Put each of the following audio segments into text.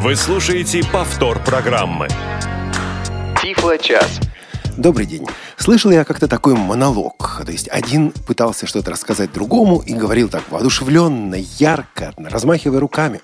Вы слушаете повтор программы. Тифло-час. Добрый день. Слышал я как-то такой монолог. То есть один пытался что-то рассказать другому и говорил так воодушевленно, ярко, размахивая руками.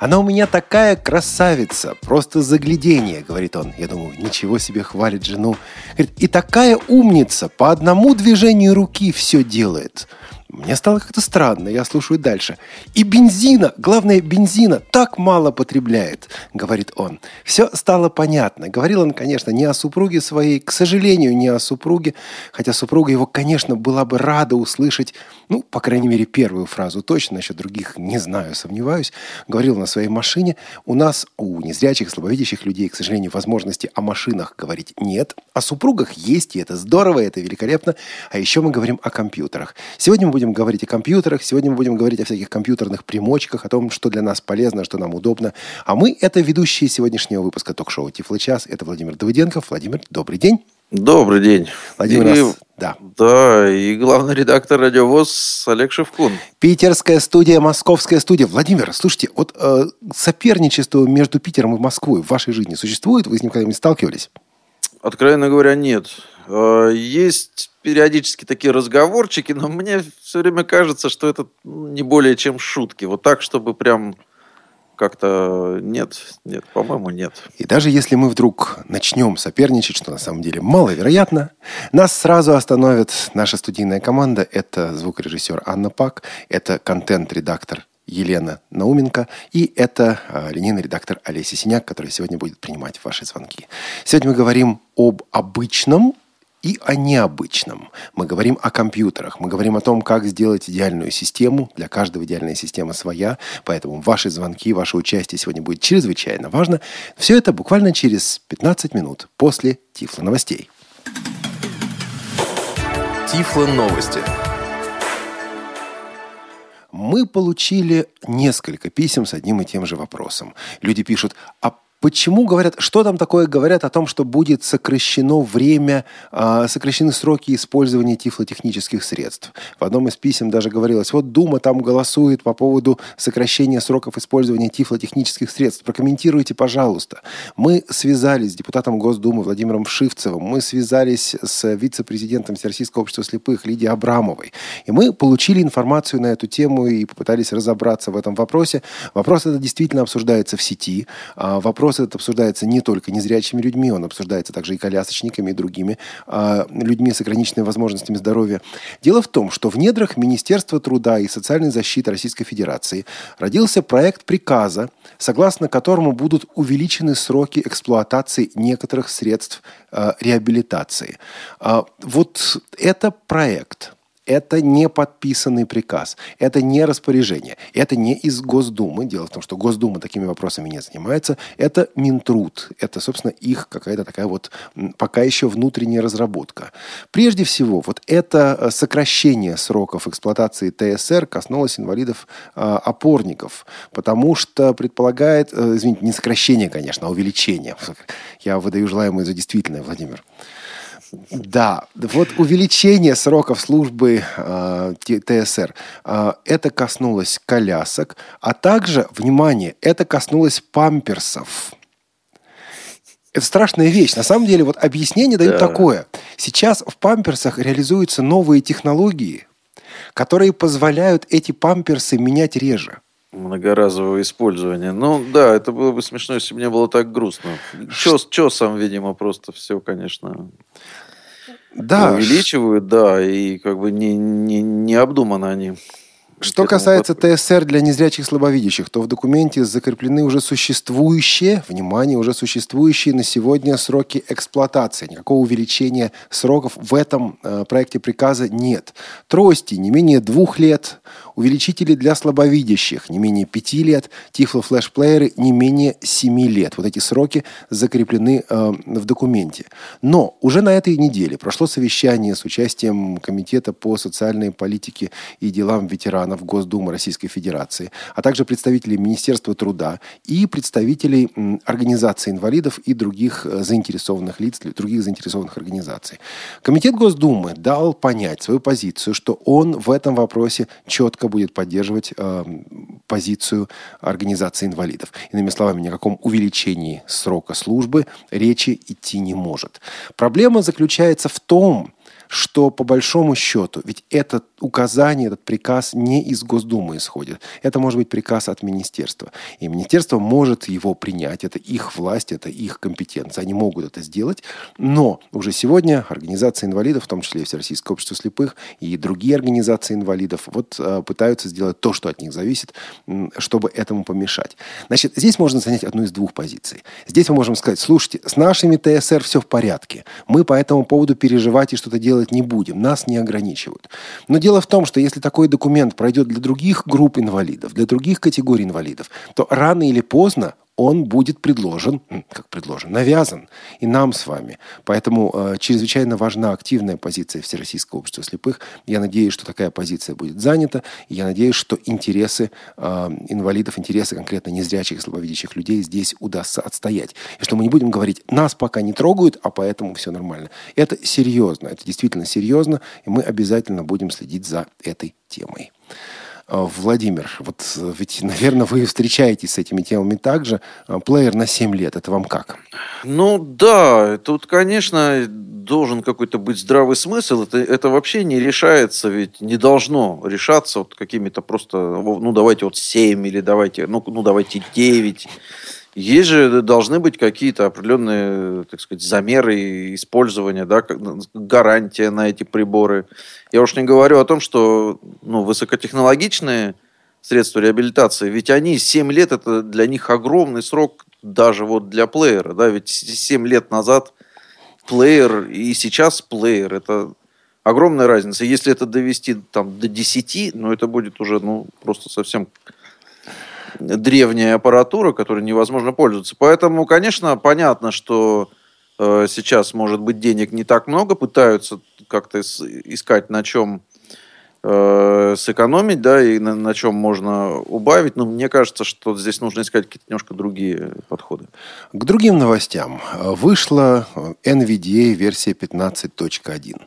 «Она у меня такая красавица, просто заглядение», — говорит он. Я думаю, ничего себе хвалит жену. Говорит, «И такая умница, по одному движению руки все делает». Мне стало как-то странно, я слушаю дальше. И бензина, главное бензина, так мало потребляет, говорит он. Все стало понятно. Говорил он, конечно, не о супруге своей, к сожалению, не о супруге, хотя супруга его, конечно, была бы рада услышать, ну, по крайней мере, первую фразу точно, насчет других не знаю, сомневаюсь. Говорил на своей машине. У нас, у незрячих, слабовидящих людей, к сожалению, возможности о машинах говорить нет. О супругах есть, и это здорово, это великолепно. А еще мы говорим о компьютерах. Сегодня мы будем говорить о компьютерах, сегодня мы будем говорить о всяких компьютерных примочках, о том, что для нас полезно, что нам удобно. А мы – это ведущие сегодняшнего выпуска ток-шоу «Тифло час». Это Владимир Давыденков. Владимир, добрый день. Добрый день. Владимир, и, нас, да. Да, и главный редактор радиовоз Олег Шевкун. Питерская студия, московская студия. Владимир, слушайте, вот э, соперничество между Питером и Москвой в вашей жизни существует? Вы с ним когда-нибудь сталкивались? Откровенно говоря, нет. Э, есть периодически такие разговорчики, но мне все время кажется, что это не более чем шутки. Вот так, чтобы прям как-то нет, нет, по-моему, нет. И даже если мы вдруг начнем соперничать, что на самом деле маловероятно, нас сразу остановит наша студийная команда. Это звукорежиссер Анна Пак, это контент-редактор Елена Науменко и это э, линейный редактор Олеся Синяк, который сегодня будет принимать ваши звонки. Сегодня мы говорим об обычном и о необычном. Мы говорим о компьютерах, мы говорим о том, как сделать идеальную систему. Для каждого идеальная система своя, поэтому ваши звонки, ваше участие сегодня будет чрезвычайно важно. Все это буквально через 15 минут после Тифла новостей. Тифло новости. Мы получили несколько писем с одним и тем же вопросом. Люди пишут, а Почему говорят, что там такое говорят о том, что будет сокращено время, а, сокращены сроки использования тифлотехнических средств? В одном из писем даже говорилось, вот Дума там голосует по поводу сокращения сроков использования тифлотехнических средств. Прокомментируйте, пожалуйста. Мы связались с депутатом Госдумы Владимиром Вшивцевым, мы связались с вице-президентом Всероссийского общества слепых Лидией Абрамовой. И мы получили информацию на эту тему и попытались разобраться в этом вопросе. Вопрос этот действительно обсуждается в сети. А, вопрос вопрос этот обсуждается не только незрячими людьми, он обсуждается также и колясочниками, и другими э, людьми с ограниченными возможностями здоровья. Дело в том, что в недрах Министерства труда и социальной защиты Российской Федерации родился проект приказа, согласно которому будут увеличены сроки эксплуатации некоторых средств э, реабилитации. Э, вот это проект – это не подписанный приказ, это не распоряжение, это не из Госдумы. Дело в том, что Госдума такими вопросами не занимается. Это Минтруд. Это, собственно, их какая-то такая вот пока еще внутренняя разработка. Прежде всего, вот это э, сокращение сроков эксплуатации ТСР коснулось инвалидов э, опорников, потому что предполагает, э, извините, не сокращение, конечно, а увеличение. Я выдаю желаемое за действительное, Владимир. Да, вот увеличение сроков службы э, ТСР, э, это коснулось колясок, а также, внимание, это коснулось памперсов. Это страшная вещь. На самом деле, вот объяснение дают да. такое. Сейчас в памперсах реализуются новые технологии, которые позволяют эти памперсы менять реже многоразового использования. Ну, да, это было бы смешно, если бы не было так грустно. Чё сам, видимо, просто все, конечно, да. увеличивают, да, и как бы не, не, не обдуманы они. Что касается ТСР для незрячих и слабовидящих, то в документе закреплены уже существующие, внимание, уже существующие на сегодня сроки эксплуатации. Никакого увеличения сроков в этом э, проекте приказа нет. Трости не менее двух лет, увеличители для слабовидящих не менее пяти лет, тифло-флеш-плееры не менее семи лет. Вот эти сроки закреплены э, в документе. Но уже на этой неделе прошло совещание с участием Комитета по социальной политике и делам ветеранов Госдумы Российской Федерации, а также представителей Министерства труда и представителей организаций инвалидов и других э, заинтересованных лиц, других заинтересованных организаций. Комитет Госдумы дал понять свою позицию, что он в этом вопросе четко только будет поддерживать э, позицию организации инвалидов. Иными словами, ни о каком увеличении срока службы речи идти не может. Проблема заключается в том, что по большому счету, ведь это указание, этот приказ не из Госдумы исходит. Это может быть приказ от министерства. И министерство может его принять. Это их власть, это их компетенция. Они могут это сделать. Но уже сегодня организации инвалидов, в том числе и Всероссийское общество слепых и другие организации инвалидов, вот э, пытаются сделать то, что от них зависит, чтобы этому помешать. Значит, здесь можно занять одну из двух позиций. Здесь мы можем сказать, слушайте, с нашими ТСР все в порядке. Мы по этому поводу переживать и что-то делать не будем. Нас не ограничивают. Но дело в том, что если такой документ пройдет для других групп инвалидов, для других категорий инвалидов, то рано или поздно он будет предложен, как предложен, навязан и нам с вами. Поэтому э, чрезвычайно важна активная позиция Всероссийского общества слепых. Я надеюсь, что такая позиция будет занята. И я надеюсь, что интересы э, инвалидов, интересы конкретно незрячих и слабовидящих людей здесь удастся отстоять. И что мы не будем говорить, нас пока не трогают, а поэтому все нормально. Это серьезно, это действительно серьезно, и мы обязательно будем следить за этой темой. А, Владимир, вот э, ведь, наверное, вы встречаетесь с этими темами также. А, плеер на 7 лет, это вам как? Ну да, тут, конечно, должен какой-то быть здравый смысл. Это, это вообще не решается, ведь не должно решаться вот какими-то просто, ну давайте вот 7 или давайте, ну, ну давайте 9. Есть же должны быть какие-то определенные, так сказать, замеры использования, да, гарантия на эти приборы. Я уж не говорю о том, что ну, высокотехнологичные средства реабилитации, ведь они 7 лет, это для них огромный срок даже вот для плеера, да, ведь 7 лет назад плеер и сейчас плеер, это огромная разница. Если это довести там до 10, ну, это будет уже, ну, просто совсем древняя аппаратура, которой невозможно пользоваться. Поэтому, конечно, понятно, что э, сейчас, может быть, денег не так много, пытаются как-то искать, на чем э, сэкономить, да, и на, на чем можно убавить. Но мне кажется, что здесь нужно искать какие-то немножко другие подходы. К другим новостям. Вышла NVDA версия 15.1.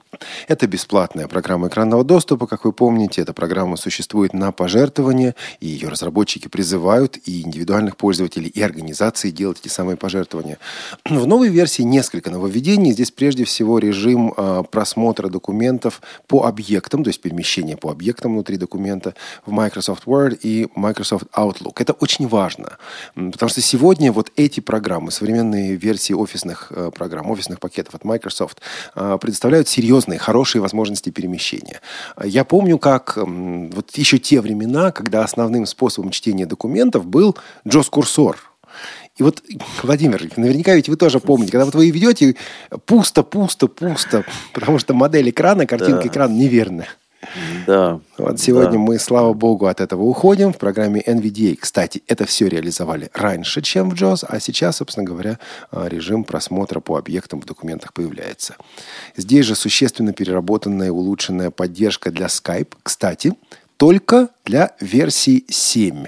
Это бесплатная программа экранного доступа, как вы помните. Эта программа существует на пожертвования, и ее разработчики призывают и индивидуальных пользователей, и организации делать эти самые пожертвования. В новой версии несколько нововведений. Здесь прежде всего режим э, просмотра документов по объектам, то есть перемещение по объектам внутри документа в Microsoft Word и Microsoft Outlook. Это очень важно, потому что сегодня вот эти программы, современные версии офисных э, программ, офисных пакетов от Microsoft э, предоставляют серьезные серьезные, хорошие возможности перемещения. Я помню, как вот еще те времена, когда основным способом чтения документов был JOS-курсор. И вот, Владимир, наверняка ведь вы тоже помните, когда вот вы ведете пусто, пусто, пусто, потому что модель экрана, картинка да. экрана неверная. Да. Вот сегодня да. мы, слава богу, от этого уходим в программе NVDA. Кстати, это все реализовали раньше, чем в JAWS, а сейчас, собственно говоря, а, режим просмотра по объектам в документах появляется. Здесь же существенно переработанная и улучшенная поддержка для Skype. Кстати, только для версии 7.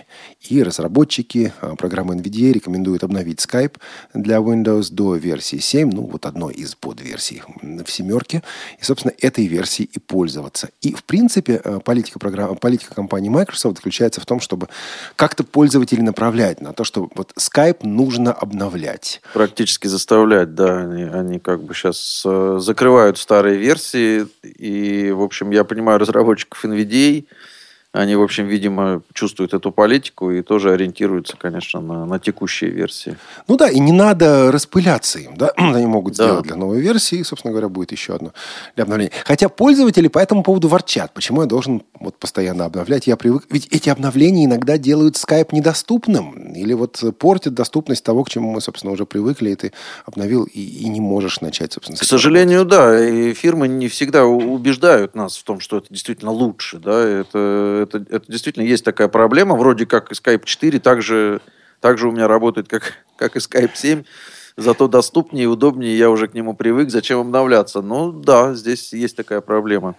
И разработчики а, программы NVIDIA рекомендуют обновить Skype для Windows до версии 7, ну вот одной из подверсий в семерке, и, собственно, этой версии и пользоваться. И, в принципе, а, политика, программ, политика компании Microsoft заключается в том, чтобы как-то пользователей направлять на то, что вот Skype нужно обновлять. Практически заставлять, да. Они, они как бы сейчас э, закрывают старые версии, и, в общем, я понимаю разработчиков NVIDIA, они, в общем, видимо, чувствуют эту политику и тоже ориентируются, конечно, на, на текущие версии. Ну да, и не надо распыляться им, да, они могут да. сделать для новой версии, и, собственно говоря, будет еще одно для обновления. Хотя пользователи по этому поводу ворчат, почему я должен вот постоянно обновлять, я привык, ведь эти обновления иногда делают Skype недоступным, или вот портят доступность того, к чему мы, собственно, уже привыкли, и ты обновил, и, и не можешь начать, собственно, К сожалению, работать. да, и фирмы не всегда убеждают нас в том, что это действительно лучше, да, это это, это действительно есть такая проблема. Вроде как Skype 4 также, также у меня работает, как, как и Skype 7. Зато доступнее и удобнее, я уже к нему привык. Зачем обновляться? Ну да, здесь есть такая проблема.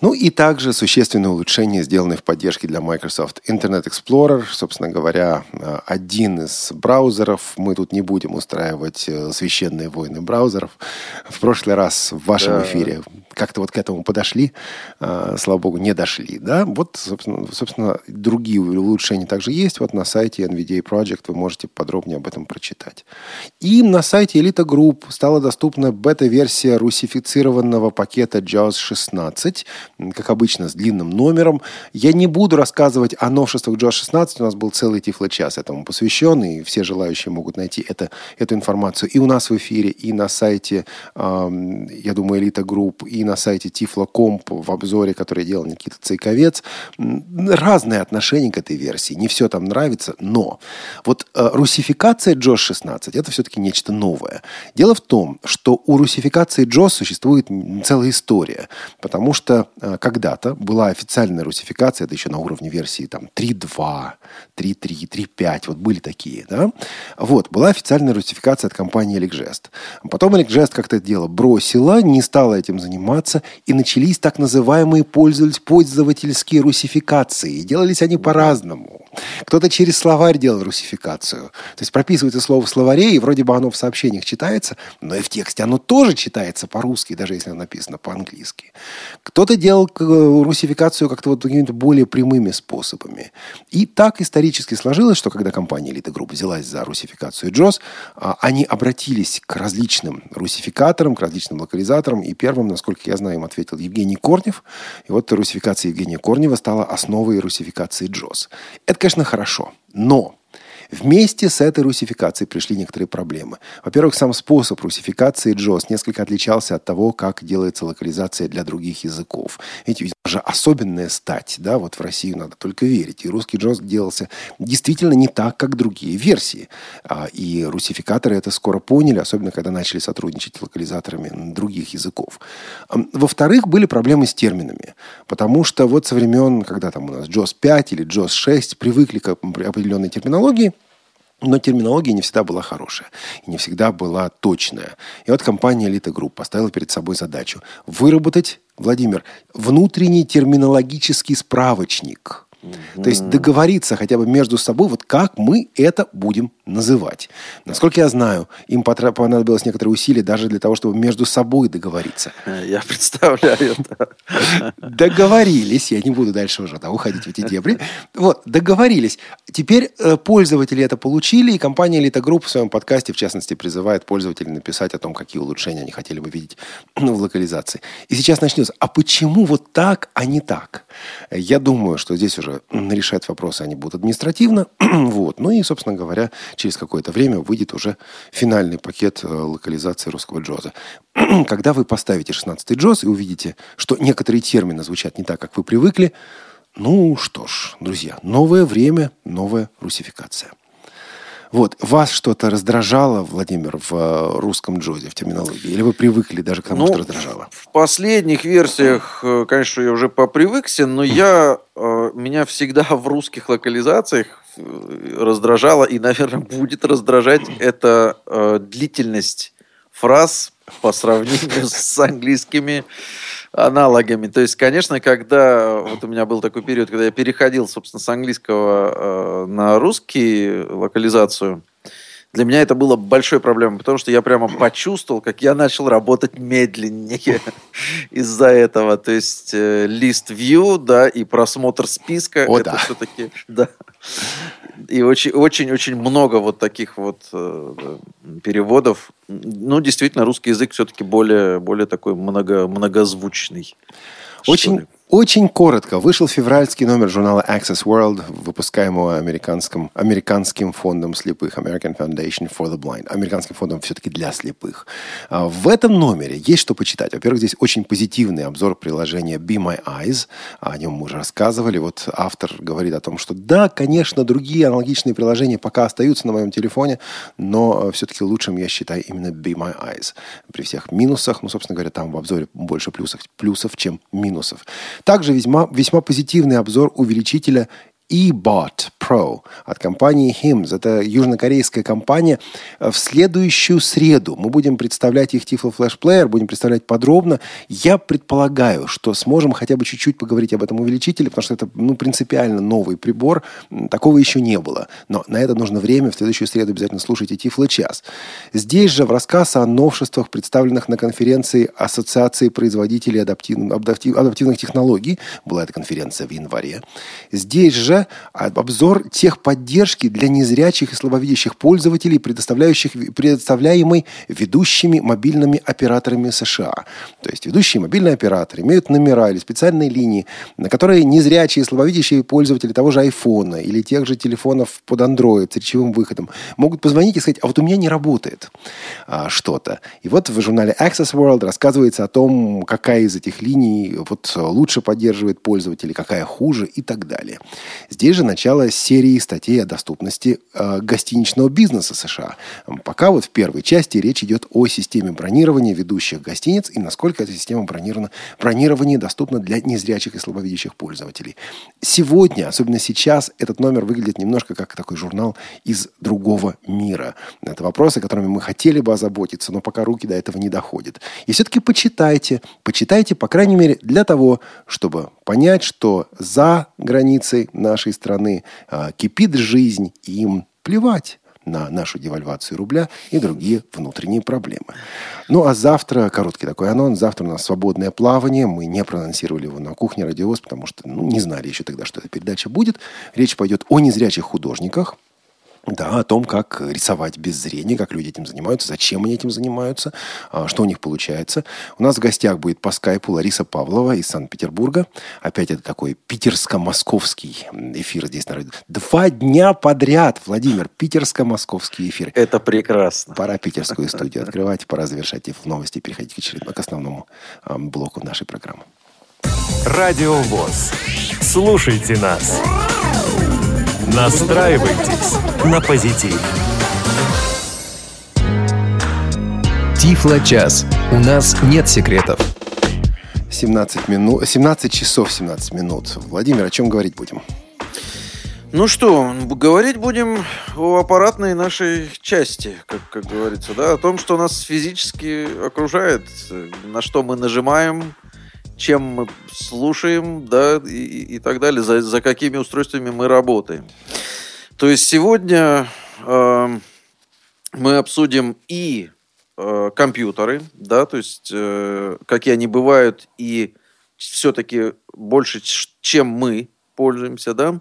Ну и также существенные улучшения, сделанные в поддержке для Microsoft Internet Explorer. Собственно говоря, э, один из браузеров. Мы тут не будем устраивать э, священные войны браузеров. В прошлый раз в вашем да. эфире как-то вот к этому подошли, э, слава богу, не дошли. Да? Вот, собственно, собственно, другие улучшения также есть. Вот на сайте NVDA Project вы можете подробнее об этом прочитать. И на сайте Elite Group стала доступна бета-версия русифицированного пакета JAWS 16, как обычно, с длинным номером. Я не буду рассказывать о новшествах JAWS 16, у нас был целый тифло-час этому посвящен, и все желающие могут найти это, эту информацию и у нас в эфире, и на сайте, э, я думаю, Elite Group, и на сайте Tiflo.comp в обзоре, который делал Никита Цейковец. Разные отношения к этой версии. Не все там нравится, но вот э, русификация JAWS 16 это все-таки нечто новое. Дело в том, что у русификации JAWS существует целая история, потому что э, когда-то была официальная русификация, это еще на уровне версии там 3.2, 3.3, 3.5, вот были такие, да? Вот, была официальная русификация от компании Elecgest. Потом Elecgest как-то это дело бросила, не стала этим заниматься, и начались так называемые пользовательские русификации. И делались они по-разному. Кто-то через словарь делал русификацию. То есть прописывается слово в словаре, и вроде бы оно в сообщениях читается, но и в тексте оно тоже читается по-русски, даже если оно написано по-английски. Кто-то делал э, русификацию как-то вот какими-то более прямыми способами. И так исторически сложилось, что когда компания Elite Group взялась за русификацию JOS, а, они обратились к различным русификаторам, к различным локализаторам, и первым, насколько я знаю, им ответил Евгений Корнев. И вот русификация Евгения Корнева стала основой русификации JOS. Это, конечно, хорошо, но Вместе с этой русификацией пришли некоторые проблемы. Во-первых, сам способ русификации JOS несколько отличался от того, как делается локализация для других языков. Ведь же особенная стать, да, вот в Россию надо только верить. И русский JOS делался действительно не так, как другие версии. А, и русификаторы это скоро поняли, особенно когда начали сотрудничать с локализаторами других языков. Во-вторых, были проблемы с терминами. Потому что вот со времен, когда там у нас JOS 5 или JOS 6 привыкли к определенной терминологии, но терминология не всегда была хорошая и не всегда была точная. И вот компания Elite Group поставила перед собой задачу выработать, Владимир, внутренний терминологический справочник – то есть договориться хотя бы между собой, вот как мы это будем называть. Насколько я знаю, им понадобилось некоторые усилия даже для того, чтобы между собой договориться. Я представляю это. Договорились, я не буду дальше уже да, уходить в эти дебри. Вот, договорились. Теперь э, пользователи это получили, и компания Elite Group в своем подкасте, в частности, призывает пользователей написать о том, какие улучшения они хотели бы видеть ну, в локализации. И сейчас начнется. А почему вот так, а не так? Я думаю, что здесь уже уже решать вопросы они будут административно. вот. Ну и, собственно говоря, через какое-то время выйдет уже финальный пакет э, локализации русского джоза. Когда вы поставите 16-й джоз и увидите, что некоторые термины звучат не так, как вы привыкли, ну что ж, друзья, новое время, новая русификация. Вот. Вас что-то раздражало, Владимир, в э, русском джозе, в терминологии? Или вы привыкли даже к тому, ну, что раздражало? В последних версиях, э, конечно, я уже попривыкся, но я, э, меня всегда в русских локализациях раздражало и, наверное, будет раздражать это длительность фраз по сравнению с английскими аналогами. То есть, конечно, когда вот у меня был такой период, когда я переходил, собственно, с английского э, на русский локализацию, для меня это было большой проблемой, потому что я прямо почувствовал, как я начал работать медленнее из-за этого. То есть э, лист view, да, и просмотр списка. О, это да. все-таки, да. И очень-очень-очень много вот таких вот э, переводов. Ну, действительно, русский язык все-таки более, более такой много, многозвучный. Очень, очень коротко. Вышел февральский номер журнала Access World, выпускаемого американским, американским фондом слепых, American Foundation for the Blind. Американским фондом все-таки для слепых. А, в этом номере есть что почитать. Во-первых, здесь очень позитивный обзор приложения Be My Eyes. О нем мы уже рассказывали. Вот автор говорит о том, что да, конечно, другие аналогичные приложения пока остаются на моем телефоне, но э, все-таки лучшим я считаю именно Be My Eyes. При всех минусах, ну, собственно говоря, там в обзоре больше плюсов, плюсов чем минусов. Также весьма, весьма позитивный обзор увеличителя eBot Pro от компании HIMS. Это южнокорейская компания. В следующую среду мы будем представлять их Tiflo Flash Player, будем представлять подробно. Я предполагаю, что сможем хотя бы чуть-чуть поговорить об этом увеличителе, потому что это ну, принципиально новый прибор. Такого еще не было. Но на это нужно время. В следующую среду обязательно слушайте Tiflo час. Здесь же в рассказ о новшествах, представленных на конференции Ассоциации производителей адаптивных, адаптивных технологий. Была эта конференция в январе. Здесь же обзор техподдержки для незрячих и слабовидящих пользователей, предоставляющих, предоставляемый ведущими мобильными операторами США. То есть ведущие мобильные операторы имеют номера или специальные линии, на которые незрячие и слабовидящие пользователи того же iPhone или тех же телефонов под Android с речевым выходом могут позвонить и сказать, а вот у меня не работает а, что-то. И вот в журнале Access World рассказывается о том, какая из этих линий вот лучше поддерживает пользователей, какая хуже и так далее. Здесь же начало серии статей о доступности э, гостиничного бизнеса США. Пока вот в первой части речь идет о системе бронирования ведущих гостиниц и насколько эта система бронирования доступна для незрячих и слабовидящих пользователей. Сегодня, особенно сейчас, этот номер выглядит немножко как такой журнал из другого мира. Это вопросы, которыми мы хотели бы озаботиться, но пока руки до этого не доходят. И все-таки почитайте, почитайте, по крайней мере, для того, чтобы понять, что за границей нашей страны кипит жизнь, им плевать на нашу девальвацию рубля и другие внутренние проблемы. Ну, а завтра, короткий такой анонс, завтра у нас свободное плавание. Мы не проанонсировали его на кухне радиовоз, потому что ну, не знали еще тогда, что эта передача будет. Речь пойдет о незрячих художниках – да, о том, как рисовать без зрения, как люди этим занимаются, зачем они этим занимаются, а, что у них получается. У нас в гостях будет по скайпу Лариса Павлова из Санкт-Петербурга. Опять это такой питерско-московский эфир здесь на радио. Два дня подряд, Владимир, питерско-московский эфир. Это прекрасно. Пора питерскую студию открывать, пора завершать в новости, переходить к, очередному, к основному блоку нашей программы. Радио ВОЗ. Слушайте нас. Настраивайтесь на позитив. Тифло-час. У нас нет секретов. 17, минут, 17 часов 17 минут. Владимир, о чем говорить будем? Ну что, говорить будем о аппаратной нашей части, как, как говорится, да, о том, что нас физически окружает, на что мы нажимаем, чем мы слушаем, да, и, и так далее, за, за какими устройствами мы работаем. То есть сегодня э, мы обсудим и э, компьютеры, да, то есть э, какие они бывают и все-таки больше, чем мы пользуемся, да,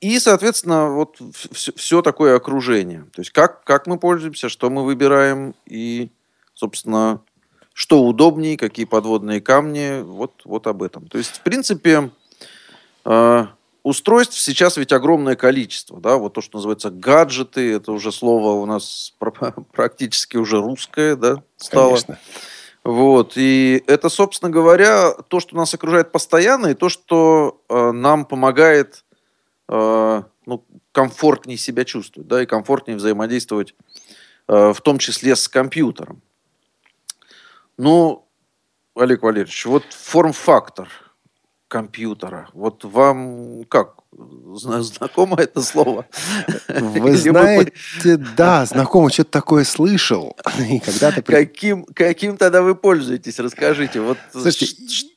и, соответственно, вот все, все такое окружение. То есть как, как мы пользуемся, что мы выбираем и, собственно, что удобнее, какие подводные камни, вот, вот об этом. То есть, в принципе, э, устройств сейчас ведь огромное количество, да, вот то, что называется гаджеты, это уже слово у нас практически уже русское, да, стало. Конечно. Вот, и это, собственно говоря, то, что нас окружает постоянно, и то, что э, нам помогает э, ну, комфортнее себя чувствовать, да, и комфортнее взаимодействовать, э, в том числе с компьютером. Ну, Олег Валерьевич, вот форм-фактор компьютера. Вот вам как? Знакомо это слово? Вы знаете, да, знакомо, что-то такое слышал. И когда-то... Каким, каким тогда вы пользуетесь? Расскажите. Вот Слушайте,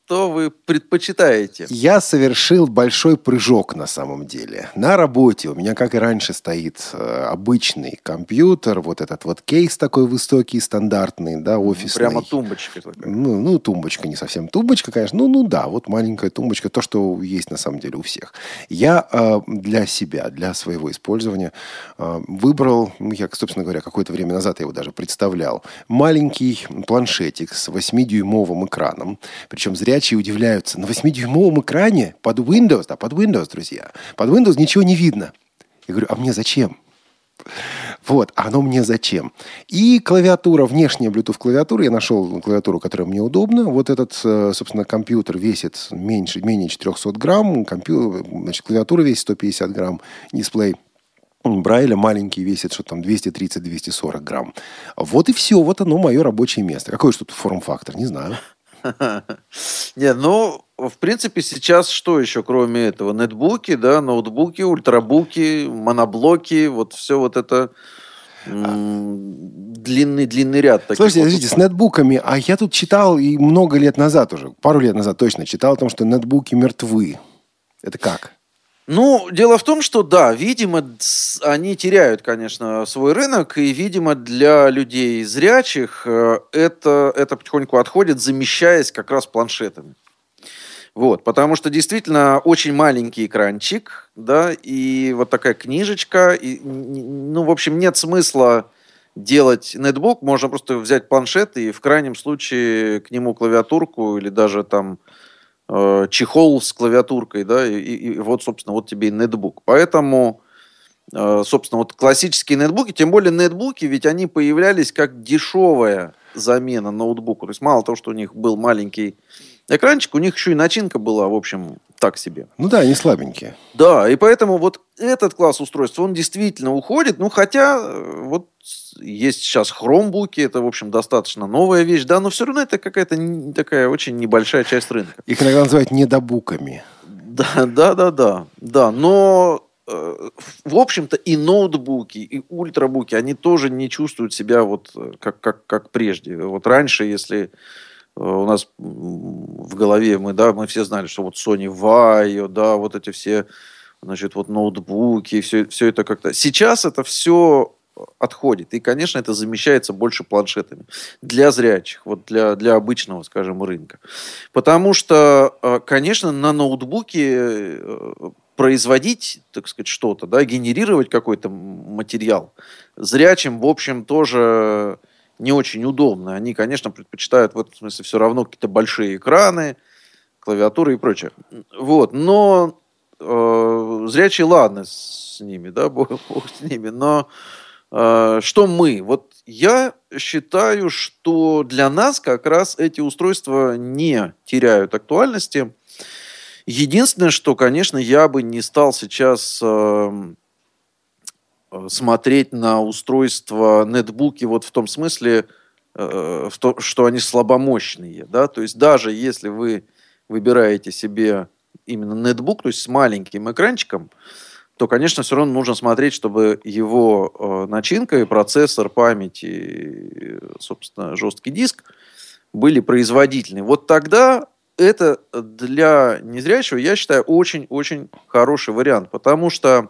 что вы предпочитаете? Я совершил большой прыжок на самом деле. На работе у меня, как и раньше, стоит э, обычный компьютер, вот этот вот кейс такой высокий, стандартный, да, офисный. Прямо тумбочка такая. Ну, ну, тумбочка, не совсем тумбочка, конечно. Ну, ну да, вот маленькая тумбочка, то, что есть на самом деле у всех. Я э, для себя, для своего использования э, выбрал, ну, я, собственно говоря, какое-то время назад я его даже представлял, маленький планшетик с 8-дюймовым экраном, причем зря зрячие удивляются. На 8-дюймовом экране под Windows, да, под Windows, друзья, под Windows ничего не видно. Я говорю, а мне зачем? Вот, а оно мне зачем? И клавиатура, внешняя Bluetooth клавиатура, я нашел клавиатуру, которая мне удобна. Вот этот, э, собственно, компьютер весит меньше, менее 400 грамм, компью... значит, клавиатура весит 150 грамм, дисплей Брайля маленький весит, что там 230-240 грамм. Вот и все, вот оно мое рабочее место. Какой же тут форм-фактор, не знаю. Не, ну, в принципе, сейчас что еще, кроме этого? Нетбуки, да, ноутбуки, ультрабуки, моноблоки, вот все вот это длинный-длинный ряд. Слушайте, вот. с нетбуками, а я тут читал и много лет назад уже, пару лет назад точно, читал о том, что нетбуки мертвы. Это как? Ну, дело в том, что да, видимо, они теряют, конечно, свой рынок, и, видимо, для людей зрячих э, это, это потихоньку отходит, замещаясь как раз планшетами. Вот, потому что действительно очень маленький экранчик, да, и вот такая книжечка, и, ну, в общем, нет смысла делать нетбук, можно просто взять планшет и в крайнем случае к нему клавиатурку или даже там э, чехол с клавиатуркой, да, и, и вот, собственно, вот тебе и нетбук. Поэтому, э, собственно, вот классические нетбуки, тем более нетбуки, ведь они появлялись как дешевая замена ноутбуку. То есть мало того, что у них был маленький экранчик, у них еще и начинка была, в общем, так себе. Ну да, они слабенькие. Да, и поэтому вот этот класс устройств, он действительно уходит. Ну, хотя э, вот есть сейчас хромбуки, это, в общем, достаточно новая вещь, да, но все равно это какая-то такая очень небольшая часть рынка. Их иногда называют недобуками. Да, да, да, да, да, но э, в общем-то, и ноутбуки, и ультрабуки, они тоже не чувствуют себя вот э, как, как, как прежде. Вот раньше, если у нас в голове мы, да, мы все знали, что вот Sony Vaio, да, вот эти все, значит, вот ноутбуки, все, все это как-то... Сейчас это все отходит. И, конечно, это замещается больше планшетами для зрячих, вот для, для обычного, скажем, рынка. Потому что, э, конечно, на ноутбуке э, производить, так сказать, что-то, да, генерировать какой-то материал зрячим, в общем, тоже не очень удобно. Они, конечно, предпочитают в этом смысле все равно какие-то большие экраны, клавиатуры и прочее. Вот. Но э, зрячие, ладно, с ними, да, бог, бог с ними. Но э, что мы? Вот я считаю, что для нас как раз эти устройства не теряют актуальности. Единственное, что, конечно, я бы не стал сейчас Э, смотреть на устройства нетбуки вот в том смысле, э, в то, что они слабомощные. Да? То есть даже если вы выбираете себе именно нетбук, то есть с маленьким экранчиком, то, конечно, все равно нужно смотреть, чтобы его э, начинка и процессор, память и, собственно, жесткий диск были производительны. Вот тогда это для незрячего, я считаю, очень-очень хороший вариант, потому что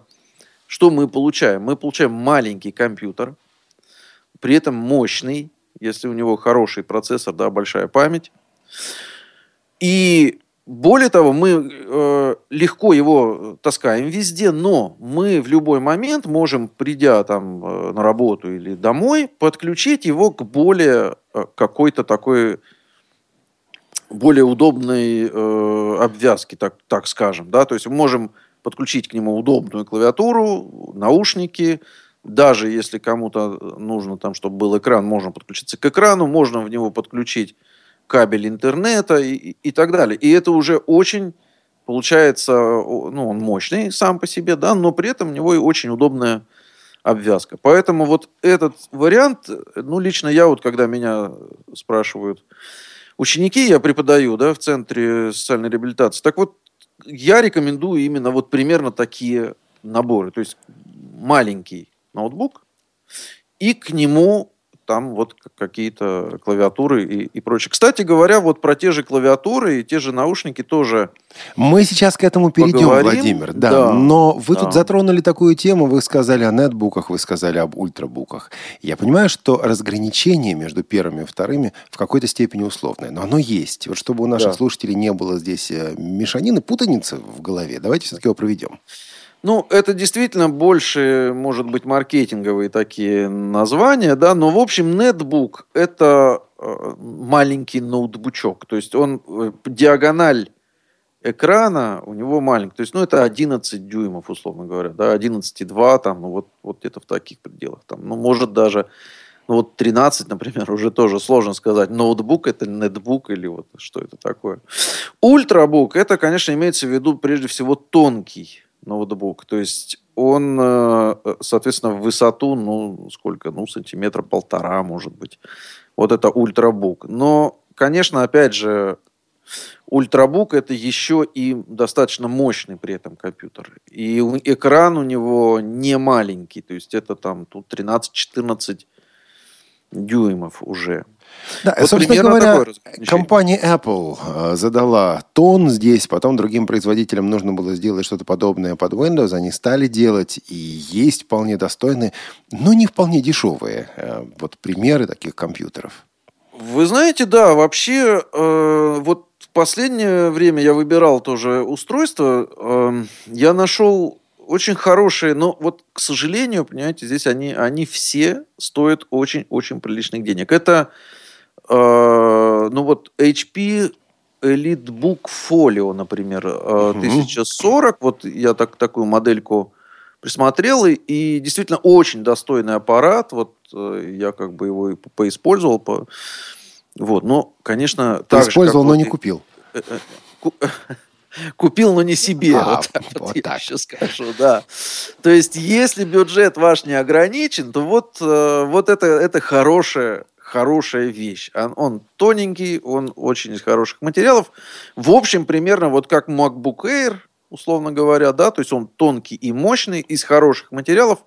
что мы получаем? Мы получаем маленький компьютер, при этом мощный, если у него хороший процессор, да, большая память. И более того, мы э, легко его таскаем везде, но мы в любой момент можем, придя там э, на работу или домой, подключить его к более э, какой-то такой более удобной э, обвязке, так, так скажем. Да? То есть мы можем подключить к нему удобную клавиатуру, наушники. Даже если кому-то нужно, там, чтобы был экран, можно подключиться к экрану, можно в него подключить кабель интернета и, и, так далее. И это уже очень получается, ну, он мощный сам по себе, да, но при этом у него и очень удобная обвязка. Поэтому вот этот вариант, ну, лично я вот, когда меня спрашивают ученики, я преподаю, да, в Центре социальной реабилитации, так вот, я рекомендую именно вот примерно такие наборы. То есть маленький ноутбук и к нему там вот какие-то клавиатуры и, и прочее. Кстати говоря, вот про те же клавиатуры и те же наушники тоже. Мы сейчас к этому перейдем, поговорим. Владимир. Да, да. Но вы да. тут затронули такую тему, вы сказали о нетбуках, вы сказали об ультрабуках. Я понимаю, что разграничение между первыми и вторыми в какой-то степени условное, но оно есть. Вот чтобы у наших да. слушателей не было здесь э, мешанины, путаницы в голове, давайте все-таки его проведем. Ну, это действительно больше, может быть, маркетинговые такие названия, да, но, в общем, нетбук – это э, маленький ноутбучок, то есть он э, диагональ экрана у него маленький, то есть, ну, это 11 дюймов, условно говоря, да, 11,2, там, ну, вот, вот где-то в таких пределах, там, ну, может даже, ну, вот 13, например, уже тоже сложно сказать, ноутбук это нетбук или вот что это такое. Ультрабук, это, конечно, имеется в виду прежде всего тонкий ноутбук. То есть он, э, соответственно, в высоту, ну, сколько, ну, сантиметра полтора, может быть. Вот это ультрабук. Но, конечно, опять же, ультрабук это еще и достаточно мощный при этом компьютер. И экран у него не маленький, то есть это там тут 13-14 дюймов уже. Да, вот собственно говоря, компания Apple э, задала тон здесь, потом другим производителям нужно было сделать что-то подобное под Windows, они стали делать, и есть вполне достойные, но не вполне дешевые э, вот примеры таких компьютеров. Вы знаете, да, вообще, э, вот в последнее время я выбирал тоже устройство, э, я нашел очень хорошие, но вот, к сожалению, понимаете, здесь они, они все стоят очень-очень приличных денег. Это Э, ну вот HP EliteBook Folio, например, угу. 1040. Вот я так, такую модельку присмотрел, и, и действительно очень достойный аппарат. Вот э, я как бы его и поиспользовал. По... Вот, но, конечно... Ты использовал, же, но вот, не купил. Купил, но не себе. А, вот так вот, вот я так. еще скажу, да. То есть, если бюджет ваш не ограничен, то вот, вот это, это хорошая хорошая вещь. Он, он тоненький, он очень из хороших материалов. В общем, примерно вот как MacBook Air, условно говоря, да, то есть он тонкий и мощный, из хороших материалов.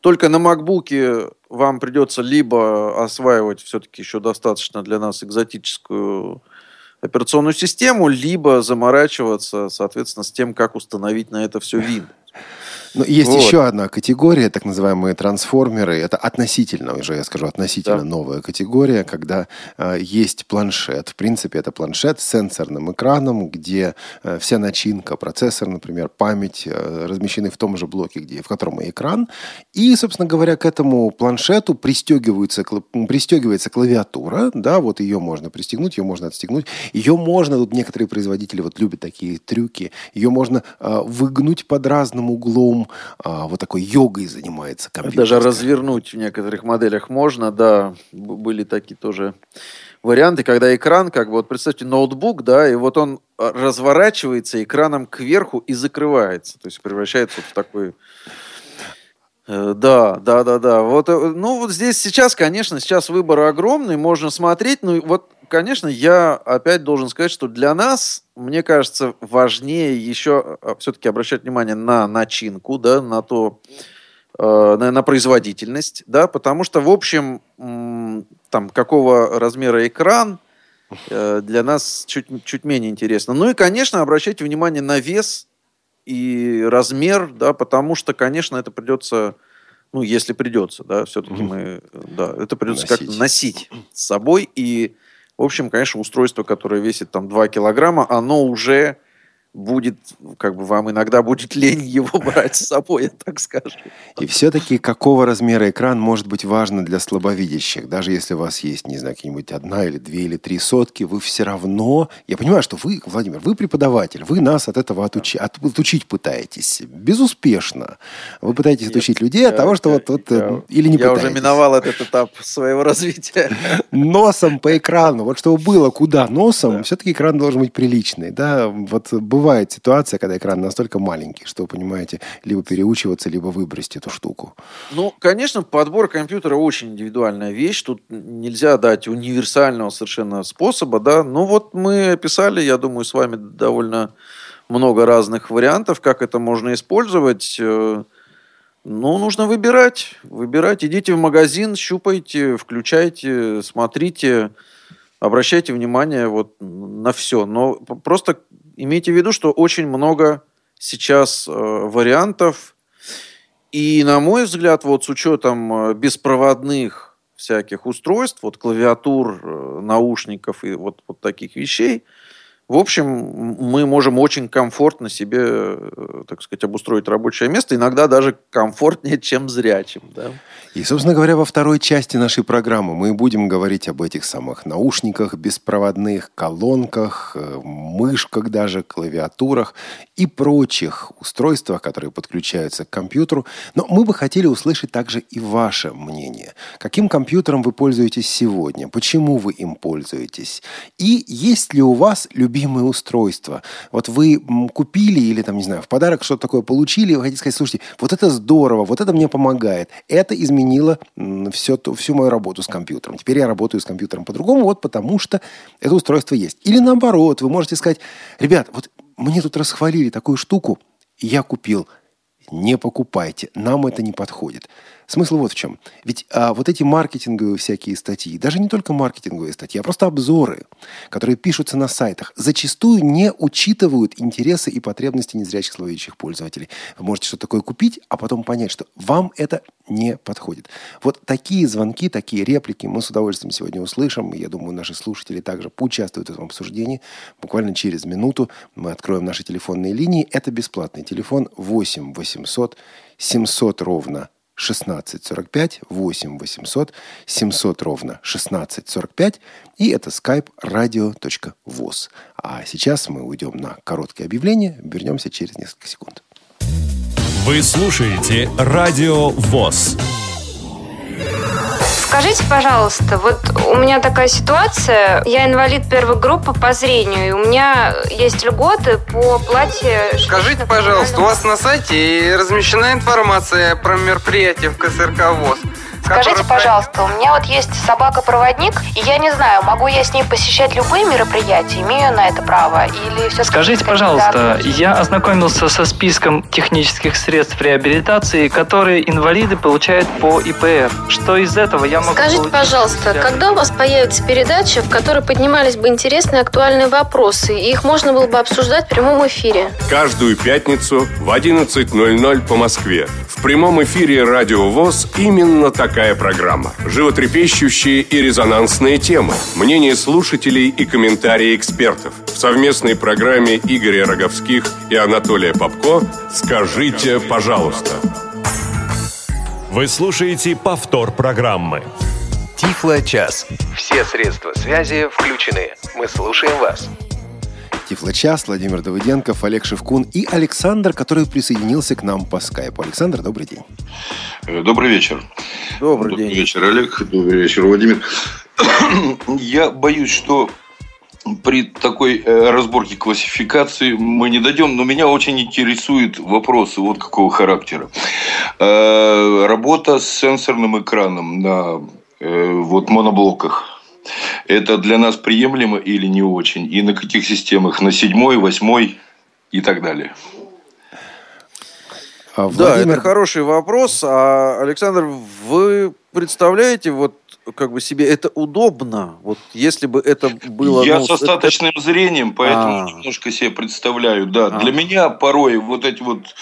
Только на MacBook вам придется либо осваивать все-таки еще достаточно для нас экзотическую операционную систему, либо заморачиваться, соответственно, с тем, как установить на это все Windows. Но есть вот. еще одна категория, так называемые трансформеры. Это относительно, уже я скажу, относительно да. новая категория, когда э, есть планшет. В принципе, это планшет с сенсорным экраном, где э, вся начинка, процессор, например, память э, размещены в том же блоке, где, в котором и экран. И, собственно говоря, к этому планшету пристегивается, пристегивается клавиатура. Да, вот ее можно пристегнуть, ее можно отстегнуть. Ее можно, тут некоторые производители вот любят такие трюки, ее можно э, выгнуть под разным углом, а, вот такой йогой занимается компьютер. Даже развернуть в некоторых моделях можно, да, были такие тоже варианты, когда экран, как бы, вот представьте, ноутбук, да, и вот он а, разворачивается экраном кверху и закрывается, то есть превращается в такой... Э, да, да, да, да. Вот, э, ну, вот здесь сейчас, конечно, сейчас выбор огромный, можно смотреть, ну, вот конечно, я опять должен сказать, что для нас, мне кажется, важнее еще а, все-таки обращать внимание на начинку, да, на то, э, на, на производительность, да, потому что, в общем, там, какого размера экран, э, для нас чуть, чуть менее интересно. Ну и, конечно, обращайте внимание на вес и размер, да, потому что, конечно, это придется, ну, если придется, да, все-таки мы, да, это придется как-то носить с собой и в общем, конечно, устройство, которое весит там 2 килограмма, оно уже будет, как бы вам иногда будет лень его брать с собой, я так скажу. И все-таки какого размера экран может быть важно для слабовидящих? Даже если у вас есть, не знаю, какие-нибудь одна или две или три сотки, вы все равно... Я понимаю, что вы, Владимир, вы преподаватель, вы нас от этого отучи... отучить пытаетесь. Безуспешно. Вы пытаетесь Нет, отучить людей от того, что я, вот... вот я, или не Я пытаетесь. уже миновал этот этап своего развития. Носом по экрану. Вот чтобы было куда носом, да. все-таки экран должен быть приличный. Да, вот бывает ситуация, когда экран настолько маленький, что, понимаете, либо переучиваться, либо выбросить эту штуку. Ну, конечно, подбор компьютера очень индивидуальная вещь. Тут нельзя дать универсального совершенно способа, да. Ну, вот мы описали, я думаю, с вами довольно много разных вариантов, как это можно использовать. Э, ну, нужно выбирать. Выбирать. Идите в магазин, щупайте, включайте, смотрите, обращайте внимание вот на все. Но просто имейте в виду, что очень много сейчас э, вариантов. И, на мой взгляд, вот с учетом э, беспроводных всяких устройств, вот клавиатур, э, наушников и вот, вот таких вещей – в общем, мы можем очень комфортно себе, э, так сказать, обустроить рабочее место, иногда даже комфортнее, чем зрячим. Да? И, собственно говоря, во второй части нашей программы мы будем говорить об этих самых наушниках, беспроводных колонках, э, мышках даже, клавиатурах и прочих устройствах, которые подключаются к компьютеру. Но мы бы хотели услышать также и ваше мнение. Каким компьютером вы пользуетесь сегодня? Почему вы им пользуетесь? И есть ли у вас любимый любимое устройство. Вот вы купили или там, не знаю, в подарок что-то такое получили, и вы хотите сказать, слушайте, вот это здорово, вот это мне помогает. Это изменило все, всю мою работу с компьютером. Теперь я работаю с компьютером по-другому, вот потому что это устройство есть. Или наоборот, вы можете сказать, ребят, вот мне тут расхвалили такую штуку, я купил. Не покупайте, нам это не подходит. Смысл вот в чем. Ведь а, вот эти маркетинговые всякие статьи, даже не только маркетинговые статьи, а просто обзоры, которые пишутся на сайтах, зачастую не учитывают интересы и потребности незрячих словоящих пользователей. Вы можете что-то такое купить, а потом понять, что вам это не подходит. Вот такие звонки, такие реплики мы с удовольствием сегодня услышим. Я думаю, наши слушатели также поучаствуют в этом обсуждении. Буквально через минуту мы откроем наши телефонные линии. Это бесплатный телефон 8 800 700 ровно 1645 8 800 700 ровно 1645 и это skype radio.voz. А сейчас мы уйдем на короткое объявление, вернемся через несколько секунд. Вы слушаете Радио ВОЗ. Скажите, пожалуйста, вот у меня такая ситуация, я инвалид первой группы по зрению, и у меня есть льготы по плате... Скажите, пожалуйста, у вас на сайте размещена информация про мероприятие в КСРК ВОЗ? Скажите, пожалуйста, у меня вот есть собака-проводник, и я не знаю, могу я с ней посещать любые мероприятия, имею на это право, или все Скажите, пожалуйста, я ознакомился со списком технических средств реабилитации, которые инвалиды получают по ИПР. Что из этого я могу Скажите, получить? пожалуйста, когда у вас появится передача, в которой поднимались бы интересные актуальные вопросы, и их можно было бы обсуждать в прямом эфире? Каждую пятницу в 11.00 по Москве. В прямом эфире «Радио ВОЗ» именно такая программа. Животрепещущие и резонансные темы, мнения слушателей и комментарии экспертов. В совместной программе Игоря Роговских и Анатолия Попко «Скажите, пожалуйста». Вы слушаете повтор программы. Тифло-час. Все средства связи включены. Мы слушаем вас. Тифлочас, Владимир Давыденков, Олег Шевкун и Александр, который присоединился к нам по скайпу. Александр, добрый день. Э, Добрый вечер. Добрый Добрый день. вечер, Олег. Добрый вечер, Владимир. Я боюсь, что при такой э, разборке классификации мы не дойдем, но меня очень интересуют вопросы вот какого характера. Э, Работа с сенсорным экраном на вот моноблоках. Это для нас приемлемо или не очень? И на каких системах? На седьмой, восьмой и так далее. А, Да, Владимир, это хороший вопрос. А, Александр, вы представляете, вот как бы себе это удобно? Вот если бы это было... Я ну, с это- остаточным зрением, поэтому А. немножко себе представляю. Да, А. для меня порой вот эти вот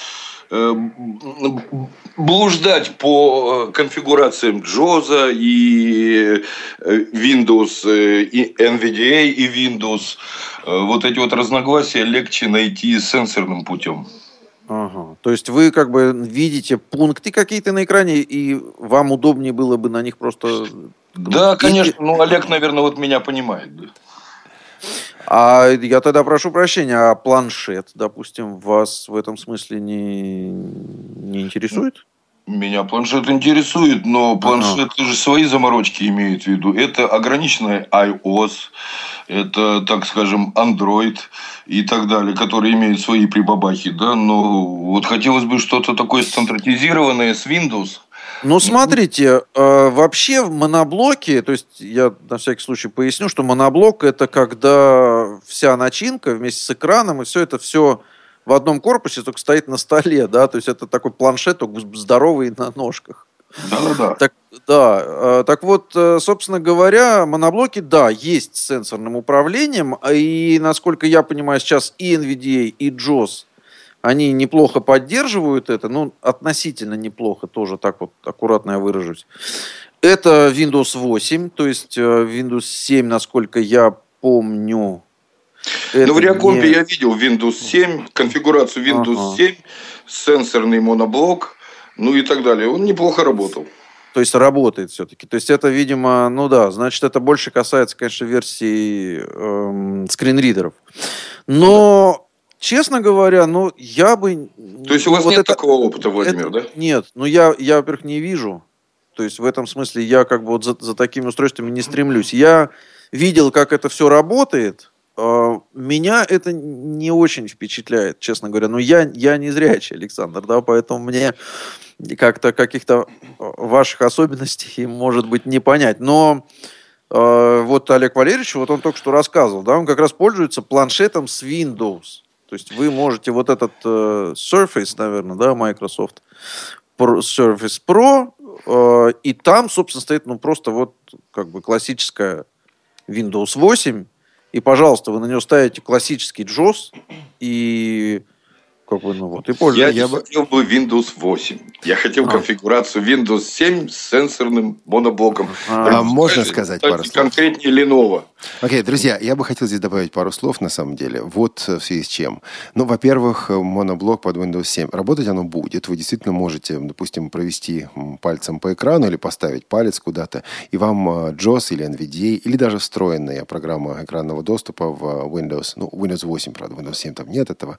блуждать по э, конфигурациям Джоза и э, Windows, э, и NVDA и Windows, э, вот эти вот разногласия легче найти сенсорным путем. Ага. То есть вы как бы видите пункты какие-то на экране, и вам удобнее было бы на них просто... Да, конечно. Ну, Олег, наверное, вот меня понимает. А я тогда прошу прощения, а планшет, допустим, вас в этом смысле не, не интересует? Меня планшет интересует, но планшеты же свои заморочки имеют в виду. Это ограниченный iOS, это, так скажем, Android и так далее, которые имеют свои прибабахи, да. Но вот хотелось бы что-то такое стандартизированное с Windows. Ну, смотрите, э, вообще в моноблоке, то есть я на всякий случай поясню, что моноблок это когда вся начинка вместе с экраном, и все это все в одном корпусе, только стоит на столе, да, то есть это такой планшет, только здоровый на ножках. Да-да-да. Так, да, э, так вот, э, собственно говоря, моноблоки, да, есть с сенсорным управлением, и, насколько я понимаю, сейчас и NVDA, и JOS, они неплохо поддерживают это, ну, относительно неплохо, тоже так вот аккуратно я выражусь. Это Windows 8, то есть э, Windows 7, насколько я помню. Ну, в Реакомпе не- я видел Windows 7, конфигурацию Windows Ага. 7, сенсорный моноблок, ну и так далее. Он неплохо работал. То есть работает все-таки. То есть это, видимо, ну да, значит, это больше касается, конечно, версии эм, скринридеров. Но, честно говоря, ну, я бы... То есть у вас вот нет это- такого опыта, Владимир, это- да? Нет, ну я, я, во-первых, не вижу. То есть в этом смысле я как бы вот за, за такими устройствами не стремлюсь. Я видел, как это все работает, э, меня это не очень впечатляет, честно говоря. Но я, я не зрячий, Александр, да, поэтому мне как-то каких-то ваших особенностей, может быть, не понять. Но э, вот Олег Валерьевич, вот он только что рассказывал, да, он как раз пользуется планшетом с Windows. То есть вы можете вот этот э, Surface, наверное, да, Microsoft, Pro, Surface Pro, э, и там, собственно, стоит, ну, просто вот как бы классическая Windows 8, и, пожалуйста, вы на нее ставите классический JOS, и как бы, ну вот, и пользуйтесь. Я, я хотел бы Windows 8. Я хотел а. конфигурацию Windows 7 с сенсорным моноблоком. А, а можно сказать пару слов? Конкретнее Lenovo. Окей, okay, друзья, я бы хотел здесь добавить пару слов, на самом деле. Вот э, в связи с чем. Ну, во-первых, моноблок под Windows 7. Работать оно будет. Вы действительно можете, допустим, провести пальцем по экрану или поставить палец куда-то, и вам э, JOS или NVDA, или даже встроенная программа экранного доступа в Windows, ну, Windows 8, правда, Windows 7 там нет этого,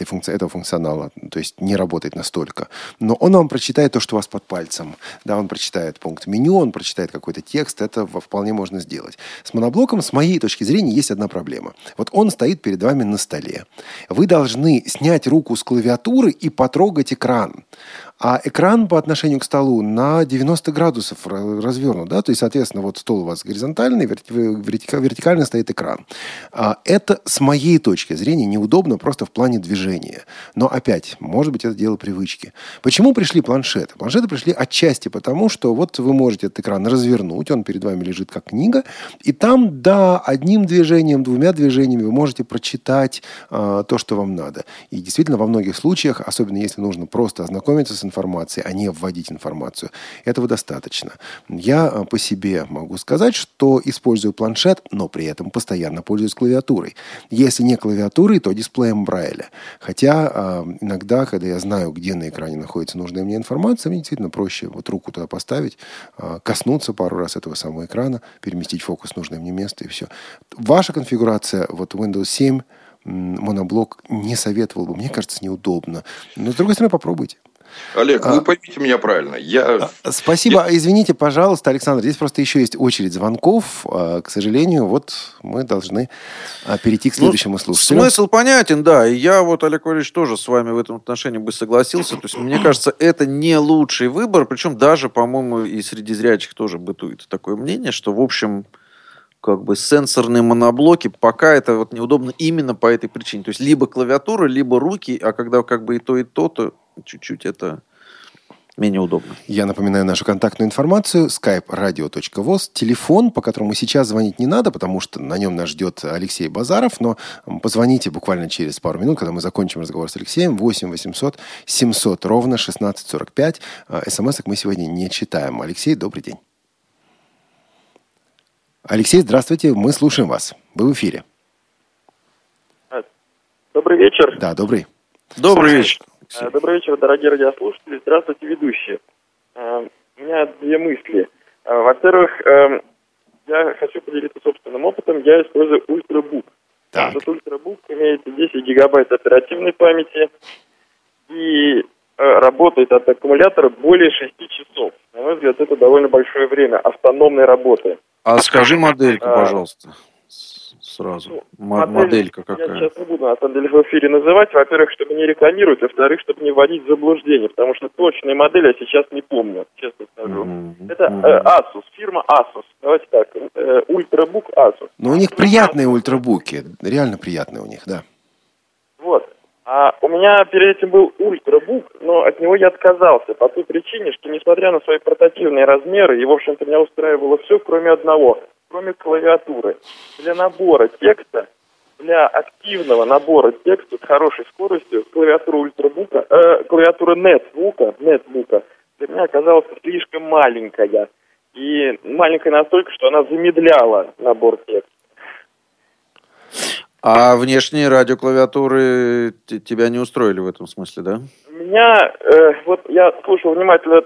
этой функции, этого функционала, то есть не работает настолько. Но он вам прочитает то, что у вас под пальцем. Да, он прочитает пункт меню, он прочитает какой-то текст, это вполне можно сделать. С моноблоком, с моей точки зрения, есть одна проблема. Вот он стоит перед вами на столе. Вы должны снять руку с клавиатуры и потрогать экран. А экран по отношению к столу на 90 градусов развернут, да, то есть, соответственно, вот стол у вас горизонтальный, вертикально стоит экран. А это, с моей точки зрения, неудобно просто в плане движения. Но опять, может быть, это дело привычки. Почему пришли планшеты? Планшеты пришли отчасти потому, что вот вы можете этот экран развернуть, он перед вами лежит как книга, и там, да, одним движением, двумя движениями вы можете прочитать э, то, что вам надо. И действительно, во многих случаях, особенно если нужно просто ознакомиться с информации, а не вводить информацию. Этого достаточно. Я э, по себе могу сказать, что использую планшет, но при этом постоянно пользуюсь клавиатурой. Если не клавиатурой, то дисплеем Брайля. Хотя э, иногда, когда я знаю, где на экране находится нужная мне информация, мне действительно проще вот руку туда поставить, э, коснуться пару раз этого самого экрана, переместить фокус в нужное мне место и все. Ваша конфигурация, вот Windows 7, моноблок не советовал бы. Мне кажется, неудобно. Но, с другой стороны, попробуйте. Олег, вы а, поймите меня правильно. Я... А, спасибо. Я... Извините, пожалуйста, Александр. Здесь просто еще есть очередь звонков. А, к сожалению, вот мы должны перейти к ну, следующему ну, слушателю. Смысл понятен, да. И я вот, Олег Валерьевич, тоже с вами в этом отношении бы согласился. То есть, мне кажется, это не лучший выбор. Причем даже, по-моему, и среди зрячих тоже бытует такое мнение, что, в общем, как бы сенсорные моноблоки, пока это вот неудобно именно по этой причине. То есть либо клавиатура, либо руки, а когда как бы и то, и то, то чуть-чуть это менее удобно. Я напоминаю нашу контактную информацию. skype radio.voz. Телефон, по которому сейчас звонить не надо, потому что на нем нас ждет Алексей Базаров. Но позвоните буквально через пару минут, когда мы закончим разговор с Алексеем. 8 800 700 ровно 1645. СМС мы сегодня не читаем. Алексей, добрый день. Алексей, здравствуйте. Мы слушаем вас. Вы в эфире. Добрый вечер. Да, добрый. Добрый вечер. Э, добрый вечер, дорогие радиослушатели. Здравствуйте, ведущие. Э, у меня две мысли. Э, во-первых, я хочу поделиться собственным опытом. Я использую Ультрабук. Так. Этот Ультрабук имеет 10 гигабайт оперативной памяти и работает от аккумулятора более 6 часов. На мой взгляд, это довольно большое время автономной работы. А скажи модельку, пожалуйста сразу? Ну, модель, Моделька какая? Я сейчас не буду, на самом деле, в эфире называть. Во-первых, чтобы не рекламировать, во-вторых, чтобы не вводить в заблуждение, потому что точные модели я сейчас не помню, честно скажу. Mm-hmm. Это э, Asus, фирма Asus. Давайте так, э, Ультрабук Asus. Но у них приятные ультрабуки, реально приятные у них, да. Вот. А у меня перед этим был ультрабук, но от него я отказался по той причине, что несмотря на свои портативные размеры, и, в общем-то, меня устраивало все, кроме одного кроме клавиатуры. Для набора текста, для активного набора текста с хорошей скоростью, клавиатура ультрабука, э, клавиатура нетбука, нетбука для меня оказалась слишком маленькая. И маленькая настолько, что она замедляла набор текста. А внешние радиоклавиатуры тебя не устроили в этом смысле, да? Меня, э, вот я слушал внимательно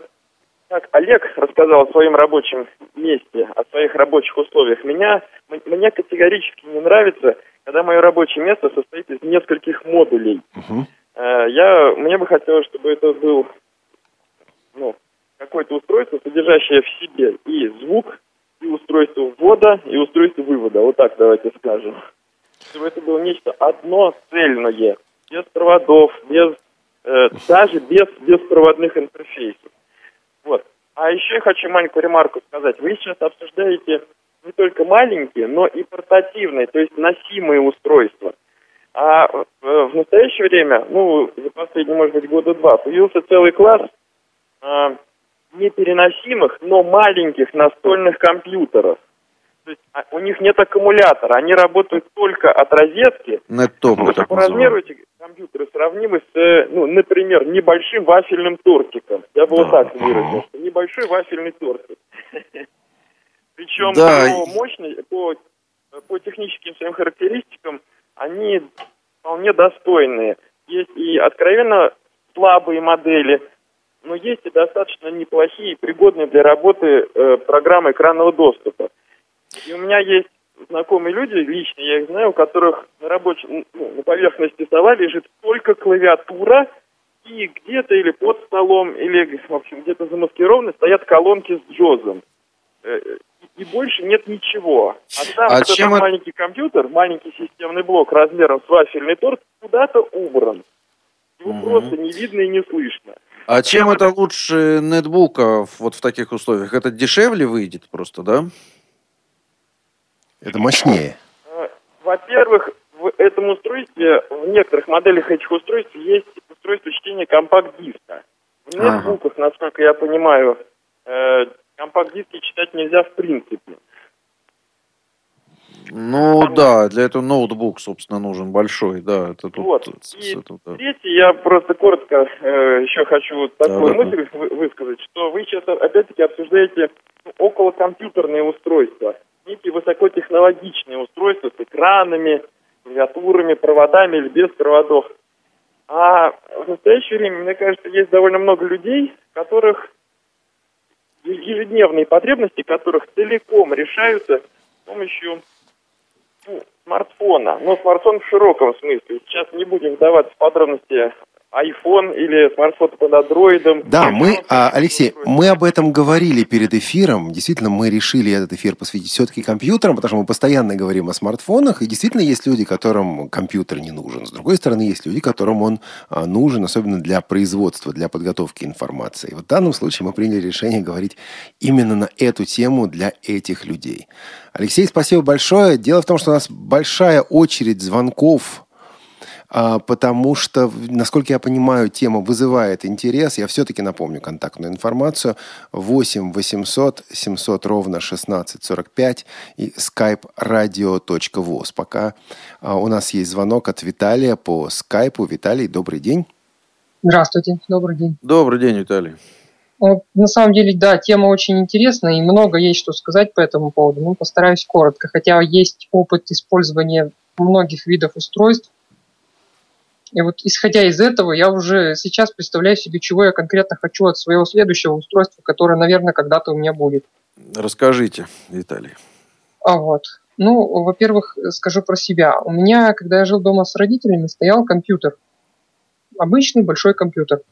как Олег рассказал о своем рабочем месте, о своих рабочих условиях, меня, мне категорически не нравится, когда мое рабочее место состоит из нескольких модулей. Uh-huh. Я, мне бы хотелось, чтобы это был ну, какое-то устройство, содержащее в себе и звук, и устройство ввода, и устройство вывода. Вот так давайте скажем. Чтобы это было нечто одно цельное, без проводов, без э, даже без беспроводных интерфейсов. Вот. А еще я хочу маленькую ремарку сказать. Вы сейчас обсуждаете не только маленькие, но и портативные, то есть носимые устройства. А э, в настоящее время, ну, за последние, может быть, года два, появился целый класс э, непереносимых, но маленьких настольных компьютеров. То есть а, у них нет аккумулятора, они работают только от розетки. Неттоп, Ну, так по размеру эти компьютеры сравнимы с, э, ну, например, небольшим вафельным тортиком. Я бы вот так выразился. Небольшой вафельный тортик. Причем Да. по мощности, по, по техническим своим характеристикам, они вполне достойные. Есть и откровенно слабые модели, но есть и достаточно неплохие, пригодные для работы э, программы экранного доступа. У меня есть знакомые люди, лично я их знаю, у которых на рабочем, ну, на поверхности стола лежит только клавиатура, и где-то или под столом, или, в общем, где-то замаскированы стоят колонки с джозом. Э, И больше нет ничего. А там А этот чем маленький компьютер, маленький системный блок размером с вафельный торт куда-то убран. Его Мгм. просто не видно и не слышно. А чем это лучше нетбука вот в таких условиях? Это дешевле выйдет просто, да? Это мощнее. Э, Во-первых, в этом устройстве, в некоторых моделях этих устройств есть устройство чтения компакт-диска. В Ага. нетбуках, насколько я понимаю, э, компакт-диски читать нельзя в принципе. Ну да, для этого ноутбук, собственно, нужен большой, да. Это тут Вот. с- И с этого, да. Третье, я просто коротко э, еще хочу вот такую Да-да-да. мысль вы- высказать, что вы сейчас опять-таки обсуждаете ну, околокомпьютерные устройства, некие высокотехнологичные устройства с экранами, клавиатурами, проводами или без проводов. А в настоящее время, мне кажется, есть довольно много людей, которых ежедневные потребности которых целиком решаются с помощью ну, смартфона. Но смартфон в широком смысле. Сейчас не будем вдаваться в подробности iPhone или смартфон под андроидом. Да, мы, а, Алексей, мы об этом говорили перед эфиром. Действительно, мы решили этот эфир посвятить все-таки компьютерам, потому что мы постоянно говорим о смартфонах, и действительно есть люди, которым компьютер не нужен. С другой стороны, есть люди, которым он а, нужен, особенно для производства, для подготовки информации. Вот в данном случае мы приняли решение говорить именно на эту тему для этих людей. Алексей, спасибо большое. Дело в том, что у нас большая очередь звонков потому что, насколько я понимаю, тема вызывает интерес. Я все-таки напомню контактную информацию. 8 800 700 ровно 1645 и skype radio.voz. Пока а, у нас есть звонок от Виталия по скайпу. Виталий, добрый день. Здравствуйте, добрый день. Добрый день, Виталий. Вот, на самом деле, да, тема очень интересная, и много есть что сказать по этому поводу. Ну, постараюсь коротко, хотя есть опыт использования многих видов устройств. И вот исходя из этого, я уже сейчас представляю себе, чего я конкретно хочу от своего следующего устройства, которое, наверное, когда-то у меня будет. Расскажите, Виталий. А вот. Ну, во-первых, скажу про себя. У меня, когда я жил дома с родителями, стоял компьютер. Обычный большой компьютер.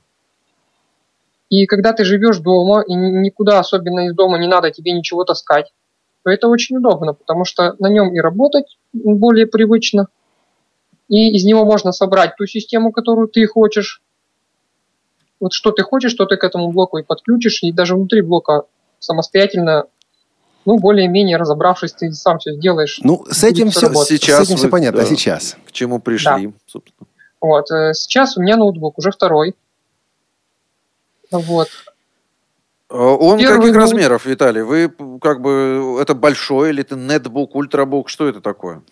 И когда ты живешь дома, и ни- никуда особенно из дома не надо тебе ничего таскать, то это очень удобно, потому что на нем и работать более привычно, и из него можно собрать ту систему, которую ты хочешь. Вот что ты хочешь, что ты к этому блоку и подключишь, и даже внутри блока самостоятельно, ну, более-менее разобравшись, ты сам все сделаешь. Ну, с этим все, работать. с этим все понятно. А да, сейчас? К чему пришли, собственно. Вот, э, сейчас у меня ноутбук, уже второй. Вот. А Он Первый каких ноут- размеров, Виталий? Вы как бы это большой или это нетбук, ультрабук? Что это такое?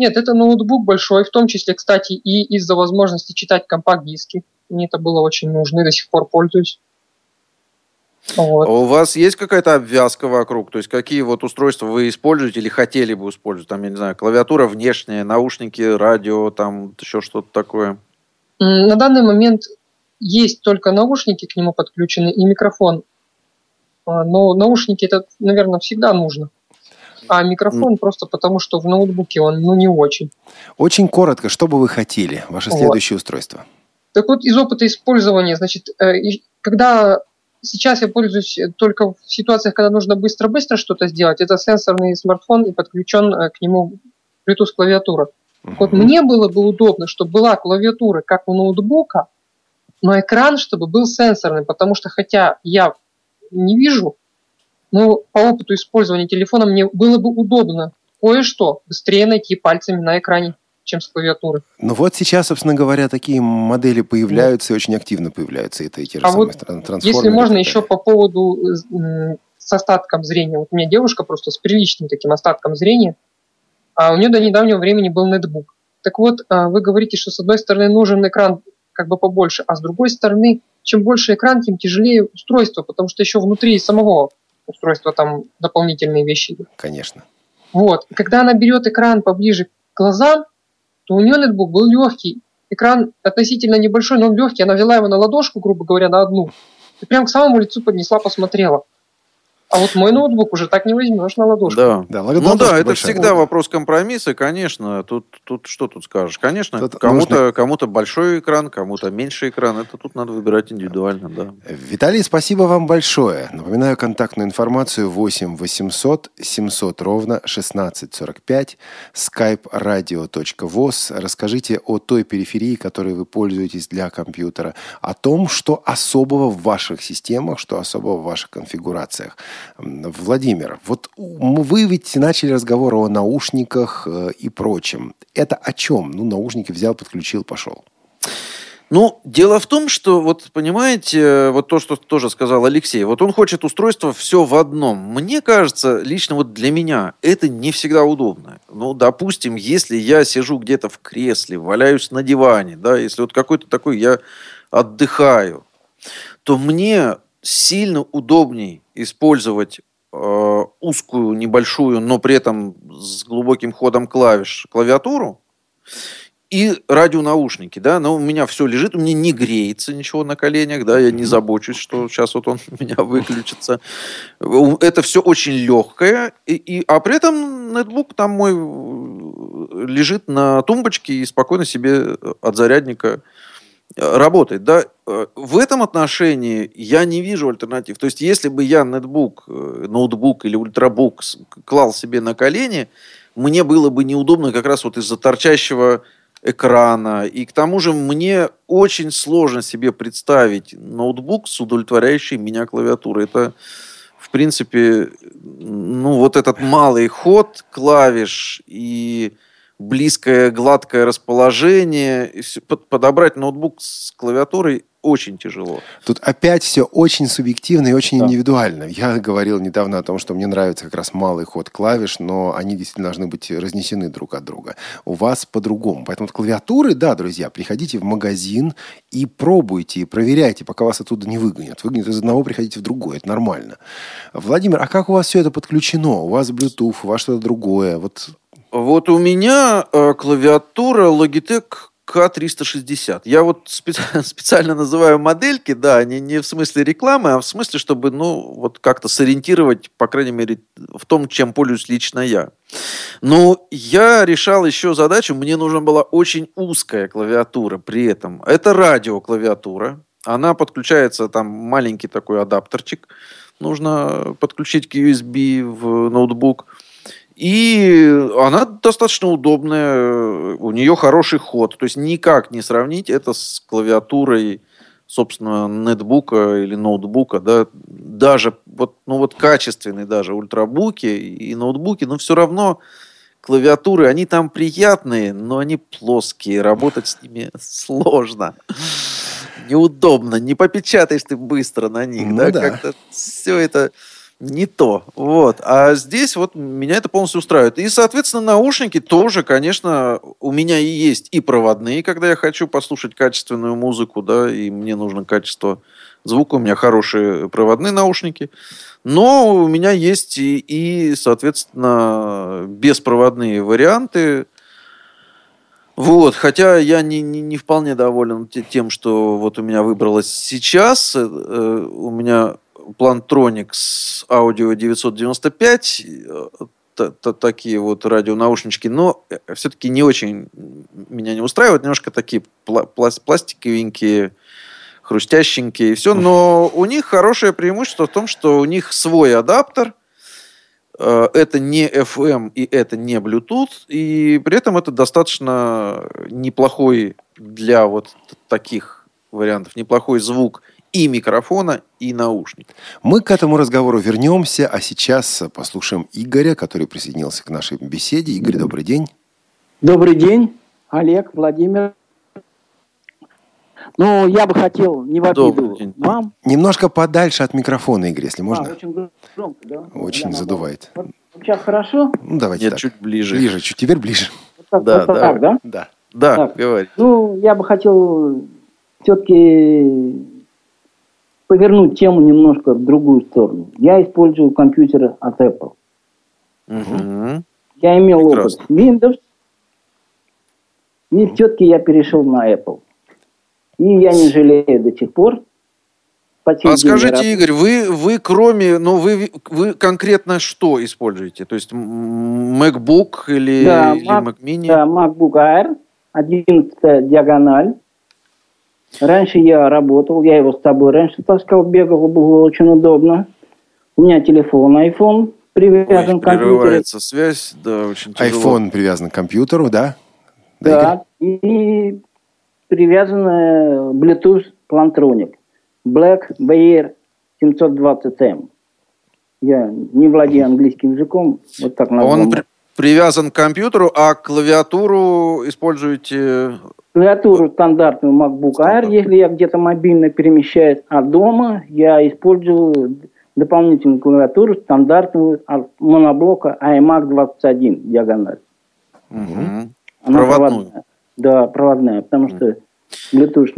Нет, это ноутбук большой, в том числе, кстати, и из-за возможности читать компакт-диски. Мне это было очень нужно и до сих пор пользуюсь. Вот. А у вас есть какая-то обвязка вокруг? То есть какие вот устройства вы используете или хотели бы использовать? Там, я не знаю, клавиатура внешняя, наушники, радио, там еще что-то такое. На данный момент есть только наушники к нему подключены и микрофон. А, Но наушники это, наверное, всегда нужно. А микрофон просто потому, что в ноутбуке он ну, не очень. Очень коротко, что бы вы хотели, ваше Вот. следующее устройство? Так вот, из опыта использования, значит, э, когда сейчас я пользуюсь только в ситуациях, когда нужно быстро-быстро что-то сделать, это сенсорный смартфон и подключен э, к нему Bluetooth клавиатура. Вот мне было бы удобно, чтобы была клавиатура, как у ноутбука, но экран, чтобы был сенсорный, потому что хотя я не вижу, но по опыту использования телефона мне было бы удобно кое-что быстрее найти пальцами на экране, чем с клавиатуры. Ну вот сейчас, собственно говоря, такие модели появляются и очень активно появляются. Это эти же А самые вот тран- трансформеры. Если и можно еще по поводу м, с остатком зрения. Вот у меня девушка просто с приличным таким остатком зрения, а у нее до недавнего времени был нетбук. Так вот, а, вы говорите, что с одной стороны нужен экран как бы побольше, а с другой стороны, чем больше экран, тем тяжелее устройство, потому что еще внутри самого устройства там дополнительные вещи. Конечно. Вот. Когда она берет экран поближе к глазам, то у нее нетбук был легкий. Экран относительно небольшой, но он легкий. Она взяла его на ладошку, грубо говоря, на одну. И прям к самому лицу поднесла, посмотрела. А вот мой ноутбук уже так не возьмешь на ладошку. Да. Да, Ну да, это всегда вопрос компромисса, конечно. Тут, тут что тут скажешь? Конечно, Тут кому-то нужно- кому-то большой экран, кому-то меньше экран. Это тут надо выбирать индивидуально, да. Виталий, спасибо вам большое. Напоминаю контактную информацию 8 800 700 ровно 1645 skype radio.voz. Расскажите о той периферии, которой вы пользуетесь для компьютера, о том, что особого в ваших системах, что особого в ваших конфигурациях. Владимир, вот вы ведь начали разговор о наушниках э, и прочем. Это о чем? Ну, наушники взял, подключил, пошел. Ну, дело в том, что, вот понимаете, вот то, что тоже сказал Алексей, вот он хочет устройство все в одном. Мне кажется, лично вот для меня это не всегда удобно. Ну, допустим, если я сижу где-то в кресле, валяюсь на диване, да, если вот какой-то такой я отдыхаю, то мне сильно удобней использовать э, узкую, небольшую, но при этом с глубоким ходом клавиш клавиатуру, и радионаушники, да, но у меня все лежит, у меня не греется ничего на коленях, да, я не забочусь, что сейчас вот он у меня выключится. Это все очень легкое, и, и- а при этом нетбук там мой э, лежит на тумбочке и спокойно себе от зарядника э, работает, да. Э, В этом отношении я не вижу альтернатив. То есть, если бы я нетбук, э, ноутбук или ультрабук клал себе на колени, мне было бы неудобно как раз вот из-за торчащего экрана. И к тому же мне очень сложно себе представить ноутбук с удовлетворяющей меня клавиатурой. Это, в принципе, ну, вот этот малый ход клавиш и близкое гладкое расположение. Подобрать ноутбук с клавиатурой очень тяжело. Тут опять все очень субъективно и очень индивидуально. Я говорил недавно о том, что мне нравится как раз малый ход клавиш, но они действительно должны быть разнесены друг от друга. У вас по-другому. Поэтому вот клавиатуры, да, друзья, приходите в магазин и пробуйте, и проверяйте, пока вас оттуда не выгонят. Выгонят из одного, приходите в другой. Это нормально. Владимир, а как у вас все это подключено? У вас Bluetooth, у вас что-то другое? Вот Вот у меня э, клавиатура Logitech K360. Я вот спе- специально называю модельки, да, не, не в смысле рекламы, а в смысле, чтобы, ну, вот как-то сориентировать, по крайней мере, в том, чем пользуюсь лично я. Но я решал еще задачу, мне нужна была очень узкая клавиатура при этом. Это радиоклавиатура. Она подключается, там маленький такой адаптерчик. Нужно подключить к USB в ноутбук. И она достаточно удобная, у нее хороший ход. То есть никак не сравнить это с клавиатурой, собственно, нетбука или ноутбука. Да? Даже вот, ну вот качественные даже ультрабуки и ноутбуки, но все равно клавиатуры, они там приятные, но они плоские. Работать с ними сложно. Неудобно. Не попечатаешь ты быстро на них. Ну да? да. Как-то все это не то. Вот. А здесь вот меня это полностью устраивает. И, соответственно, наушники тоже, конечно, у меня и есть и проводные, когда я хочу послушать качественную музыку, да, и мне нужно качество звука. У меня хорошие проводные наушники. Но у меня есть и, и соответственно, беспроводные варианты. Вот, хотя я не, не, не вполне доволен те- тем, что вот у меня выбралось сейчас. Э, у меня Plantronics Audio 995, э, та- та- такие вот радионаушнички, но все-таки не очень меня не устраивают, немножко такие пла- плас- пластиковенькие, хрустященькие и все, но у них хорошее преимущество в том, что у них свой адаптер, э, это не FM и это не Bluetooth, и при этом это достаточно неплохой для вот таких вариантов, неплохой звук и микрофона, и наушников. Мы к этому разговору вернемся, а сейчас послушаем Игоря, который присоединился к нашей беседе. Игорь, добрый день. Добрый день, Олег, Владимир. Ну, я бы хотел не в обиду вам. Немножко подальше от микрофона, Игорь, если можно. А, очень громко, да? Очень Я задувает. Вот сейчас хорошо? Ну, давайте Нет, так. чуть ближе. Ближе, чуть теперь ближе. Вот так, Да, вот да. так, да? Да. Да, Так. говори. Ну, я бы хотел все-таки повернуть тему немножко в другую сторону. Я использую компьютер от Apple. Мгм. Я имел Прекрасно. опыт Windows, и все-таки я перешел на Apple. И я не жалею до сих пор. А скажите, Игорь, вы, вы кроме, ну вы, вы конкретно что используете? То есть MacBook или, Да, или Mac- Mac Mini? Да, MacBook Air, 11 диагональ. Раньше я работал, я его с собой раньше таскал, бегал, было очень удобно. У меня телефон iPhone привязан Ой, к компьютеру. прерывается связь, да, очень тяжело. iPhone привязан к компьютеру, да? Да, и привязан Bluetooth Plantronic Black Bear 720M. Я не владею английским языком, вот так назвал. Он при- привязан к компьютеру, а клавиатуру используете... Клавиатуру стандартную MacBook Air, если я где-то мобильно перемещаюсь, а дома я использую дополнительную клавиатуру стандартную от моноблока iMac 21 диагональ. Мгм. Она Проводную. проводная. Да, проводная, потому что Bluetooth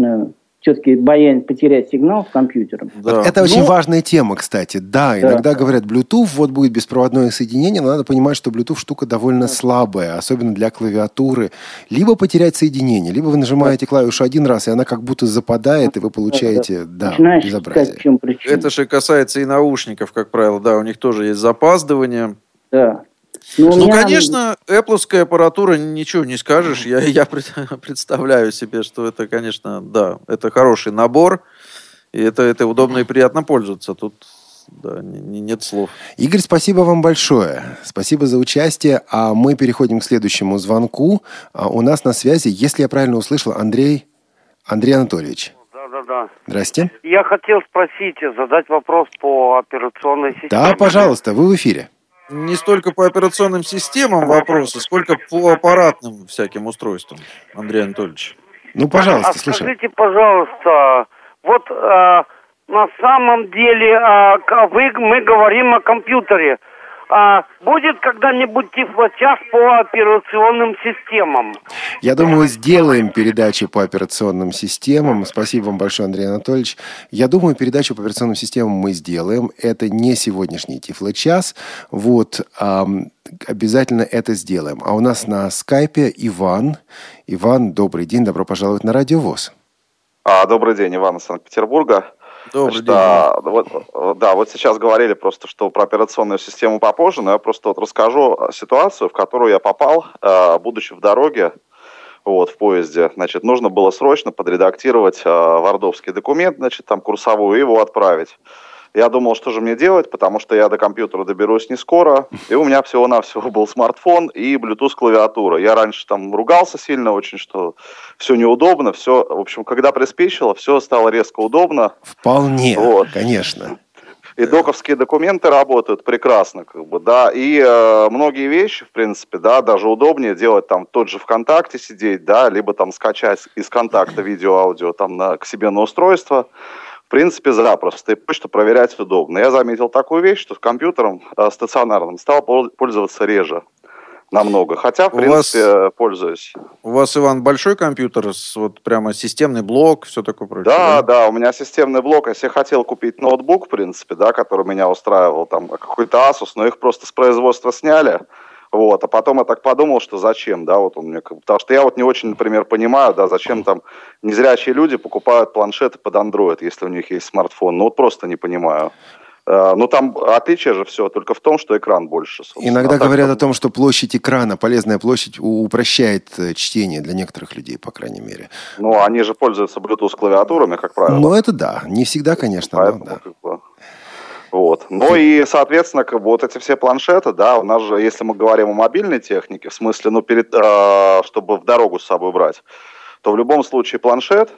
все-таки боязнь потерять сигнал с компьютером. Да. Это очень Ну, важная тема, кстати. Да, Да. иногда говорят Bluetooth, вот будет беспроводное соединение, но надо понимать, что Bluetooth штука довольно слабая, особенно для клавиатуры. Либо потерять соединение, либо вы нажимаете клавишу один раз, и она как будто западает, и вы получаете, да, Начинаешь безобразие. искать, в чем причина. Это же касается и наушников, как правило, да, у них тоже есть запаздывание. Да. Ну, Ну, меня- конечно, Apple аппаратура, ничего не скажешь. Я, я пред- представляю себе, что это, конечно, да, это хороший набор. И это, это удобно и приятно пользоваться. Тут да, не- не- нет слов. Игорь, спасибо вам большое. Спасибо за участие. А мы переходим к следующему звонку. А У нас на связи, если я правильно услышал, Андрей, Андрей Анатольевич. Да, да, да. Здрасте. Я хотел спросить, задать вопрос по операционной системе. Да, пожалуйста, вы в эфире. Не столько по операционным системам вопросы, сколько по аппаратным всяким устройствам, Андрей Анатольевич. Ну, пожалуйста, а слушай. скажите, пожалуйста, вот а, на самом деле а, к- вы, мы говорим о компьютере. А будет когда-нибудь тифлочас по операционным системам? Я думаю, сделаем передачи по операционным системам. Спасибо вам большое, Андрей Анатольевич. Я думаю, передачу по операционным системам мы сделаем. Это не сегодняшний Тифло-час. Вот, ам, обязательно это сделаем. А у нас на скайпе Иван. Иван, добрый день, добро пожаловать на Радио ВОЗ. А, добрый день, Иван из Санкт-Петербурга. Добрый Значит, день. а, вот, да, вот сейчас говорили просто, что про операционную систему попозже, но я просто вот расскажу ситуацию, в которую я попал, э, будучи в дороге, вот, в поезде. Значит, нужно было срочно подредактировать э, вардовский документ, значит, там курсовую, и его отправить. Я думал, что же мне делать, потому что я до компьютера доберусь не скоро, и у меня всего-навсего был смартфон и Bluetooth клавиатура. Я раньше там ругался сильно очень, что все неудобно, все, в общем, когда приспичило, все стало резко удобно. Вполне, Вот. конечно. И доковские документы работают прекрасно, как бы, да, и э, многие вещи, в принципе, да, даже удобнее делать там тот же ВКонтакте сидеть, да, либо там скачать из контакта видео-аудио там на, к себе на устройство, принципе, запросто, и почту проверять удобно. Я заметил такую вещь, что с компьютером э, стационарным стал пол- пользоваться реже намного, хотя, в У вас- принципе, э, пользуюсь. У вас, Иван, большой компьютер, с вот прямо системный блок, все такое прочее? Да, да, у меня системный блок. Если я хотел купить ноутбук, в принципе, да, который меня устраивал, там какой-то Asus, но их просто с производства сняли. Вот, а потом я так подумал, что зачем, да, вот он мне, потому что я вот не очень, например, понимаю, да, зачем там незрячие люди покупают планшеты под Android, если у них есть смартфон, ну вот просто не понимаю. Э, Ну там отличие же все только в том, что экран больше. собственно. Иногда А говорят там- о том, что площадь экрана, полезная площадь, упрощает э, чтение для некоторых людей, по крайней мере. Ну, они же пользуются Bluetooth клавиатурами, как правило. Но это да, не всегда, конечно, но Поэтому, да. как бы, Вот. Ну и, соответственно, как бы вот эти все планшеты, да, у нас же, если мы говорим о мобильной технике, в смысле, ну, перед, э, чтобы в дорогу с собой брать, то в любом случае планшет,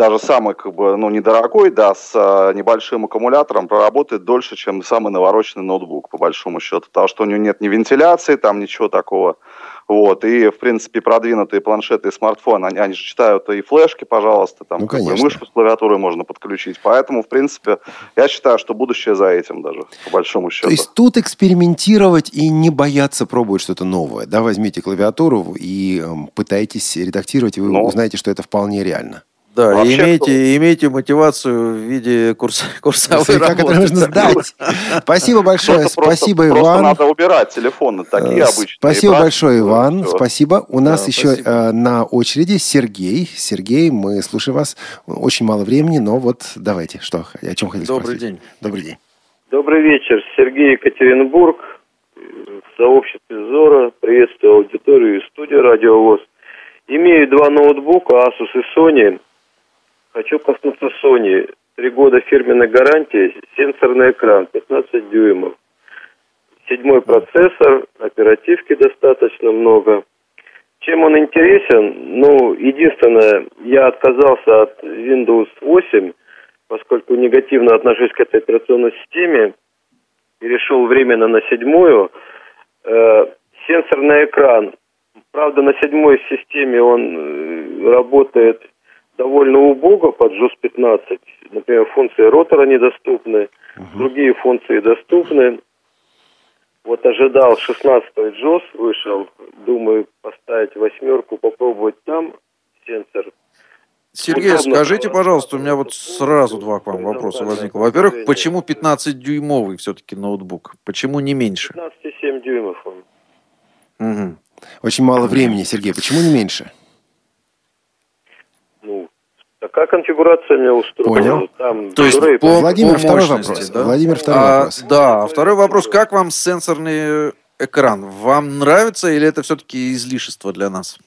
даже самый, как бы, ну, недорогой, да, с э, небольшим аккумулятором проработает дольше, чем самый навороченный ноутбук, по большому счету, потому что у него нет ни вентиляции, там ничего такого. Вот, и, в принципе, продвинутые планшеты и смартфоны, они, они же читают и флешки, пожалуйста, там, Ну, как бы, конечно. мышку с клавиатурой можно подключить. Поэтому, в принципе, я считаю, что будущее за этим даже, по большому счету. То есть тут экспериментировать и не бояться пробовать что-то новое. Да, возьмите клавиатуру и эм, пытайтесь редактировать, и вы Ну. узнаете, что это вполне реально. Да, и Вообще, имейте, имейте мотивацию в виде курс, курсовой Старика, работы. который нужно сдать. Спасибо большое. Просто- просто- Спасибо, просто Иван. надо убирать телефоны, такие Э, обычные. Спасибо большое, Иван. всё. Спасибо. У нас Да, еще спасибо. э, на очереди Сергей. Сергей, мы слушаем вас. Очень мало времени, но вот давайте. Что, о чем хотели Добрый спросить? день. Добрый день. Добрый вечер. Сергей Екатеринбург, в сообществе ЗОРа. Приветствую аудиторию и студию Радиовоз. Имею два ноутбука, Asus и Sony. Хочу коснуться Sony. Три года фирменной гарантии, сенсорный экран, 15 дюймов. Седьмой процессор, оперативки достаточно много. Чем он интересен? Ну, единственное, я отказался от Windows 8, поскольку негативно отношусь к этой операционной системе перешел временно на седьмую. Э, сенсорный экран. Правда, на седьмой системе он э, работает довольно убого под JOS 15. Например, функции ротора недоступны, другие функции доступны. Вот ожидал 16-й JOS, вышел. Думаю, поставить восьмерку, попробовать там сенсор. Сергей, Удобно. скажите, пожалуйста, у меня вот сразу два к вам вопроса возникло. Во-первых, почему 15-дюймовый все-таки ноутбук? Почему не меньше? 15,7 дюймов он. Мгм. Очень мало времени, Сергей. Почему не меньше? Ну, такая конфигурация меня устроила. Понял. Там То есть дюрей по, Владимир, по второй вопрос. да? Владимир, второй А, вопрос. Да, второй вопрос. Как вам сенсорный экран? Вам нравится или это все-таки излишество для нас?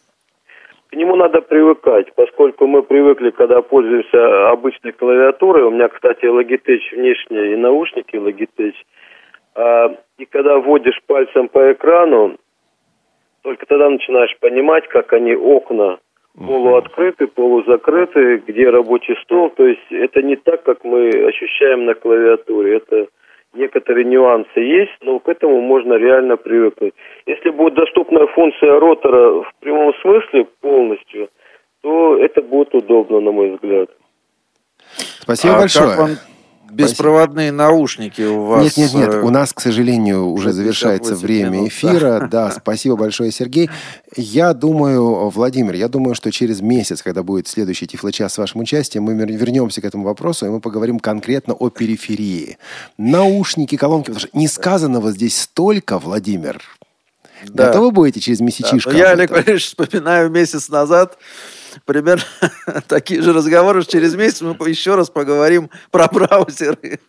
К нему надо привыкать, поскольку мы привыкли, когда пользуемся обычной клавиатурой. У меня, кстати, Logitech внешние и наушники Logitech. А, и когда вводишь пальцем по экрану, только тогда начинаешь понимать, как они окна полуоткрыты, полузакрыты, где рабочий стол. То есть это не так, как мы ощущаем на клавиатуре. Это некоторые нюансы есть, но к этому можно реально привыкнуть. Если будет доступна функция ротора в прямом смысле полностью, то это будет удобно, на мой взгляд. Спасибо А большое. Как вам беспроводные наушники у вас? Нет, нет, нет. э, У нас, к сожалению, уже 60-80 завершается время минут, эфира. Да, спасибо большое, Сергей. Я думаю, Владимир, я думаю, что через месяц, когда будет следующий Тифлочас с вашим участием, мы вер- вернемся к этому вопросу, и мы поговорим конкретно о периферии. Наушники, колонки. Потому что несказанного здесь столько, Владимир. Да. Готовы будете через Да, месячишко? но я, об Олег? Валерьевич, вспоминаю месяц назад примерно такие же разговоры. что Через месяц мы еще раз поговорим про браузеры.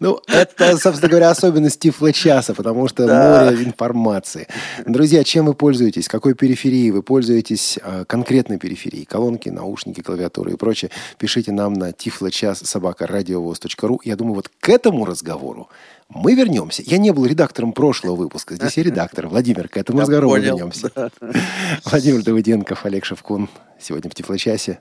Ну, это, собственно говоря, особенность Тифло-часа, потому что Да. море информации. Друзья, чем вы пользуетесь? Какой периферией вы пользуетесь? э, Конкретной периферией? Колонки, наушники, клавиатуры и прочее. Пишите нам на tifloчас собака радиовоз.ру. Я думаю, вот к этому разговору мы вернемся. Я не был редактором прошлого выпуска. Здесь я редактор. Владимир, к этому Я разговору мы вернемся. да. Владимир Давыденков, Олег Шевкун. Сегодня в Тифло-часе.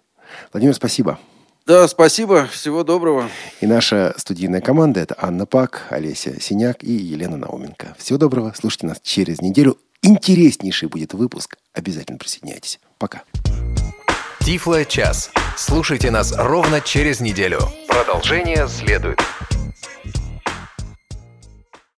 Владимир, спасибо. Да, спасибо. Всего доброго. И наша студийная команда – это Анна Пак, Олеся Синяк и Елена Науменко. Всего доброго. Слушайте нас через неделю. Интереснейший будет выпуск. Обязательно присоединяйтесь. Пока. Тифло час. Слушайте нас ровно через неделю. Продолжение следует.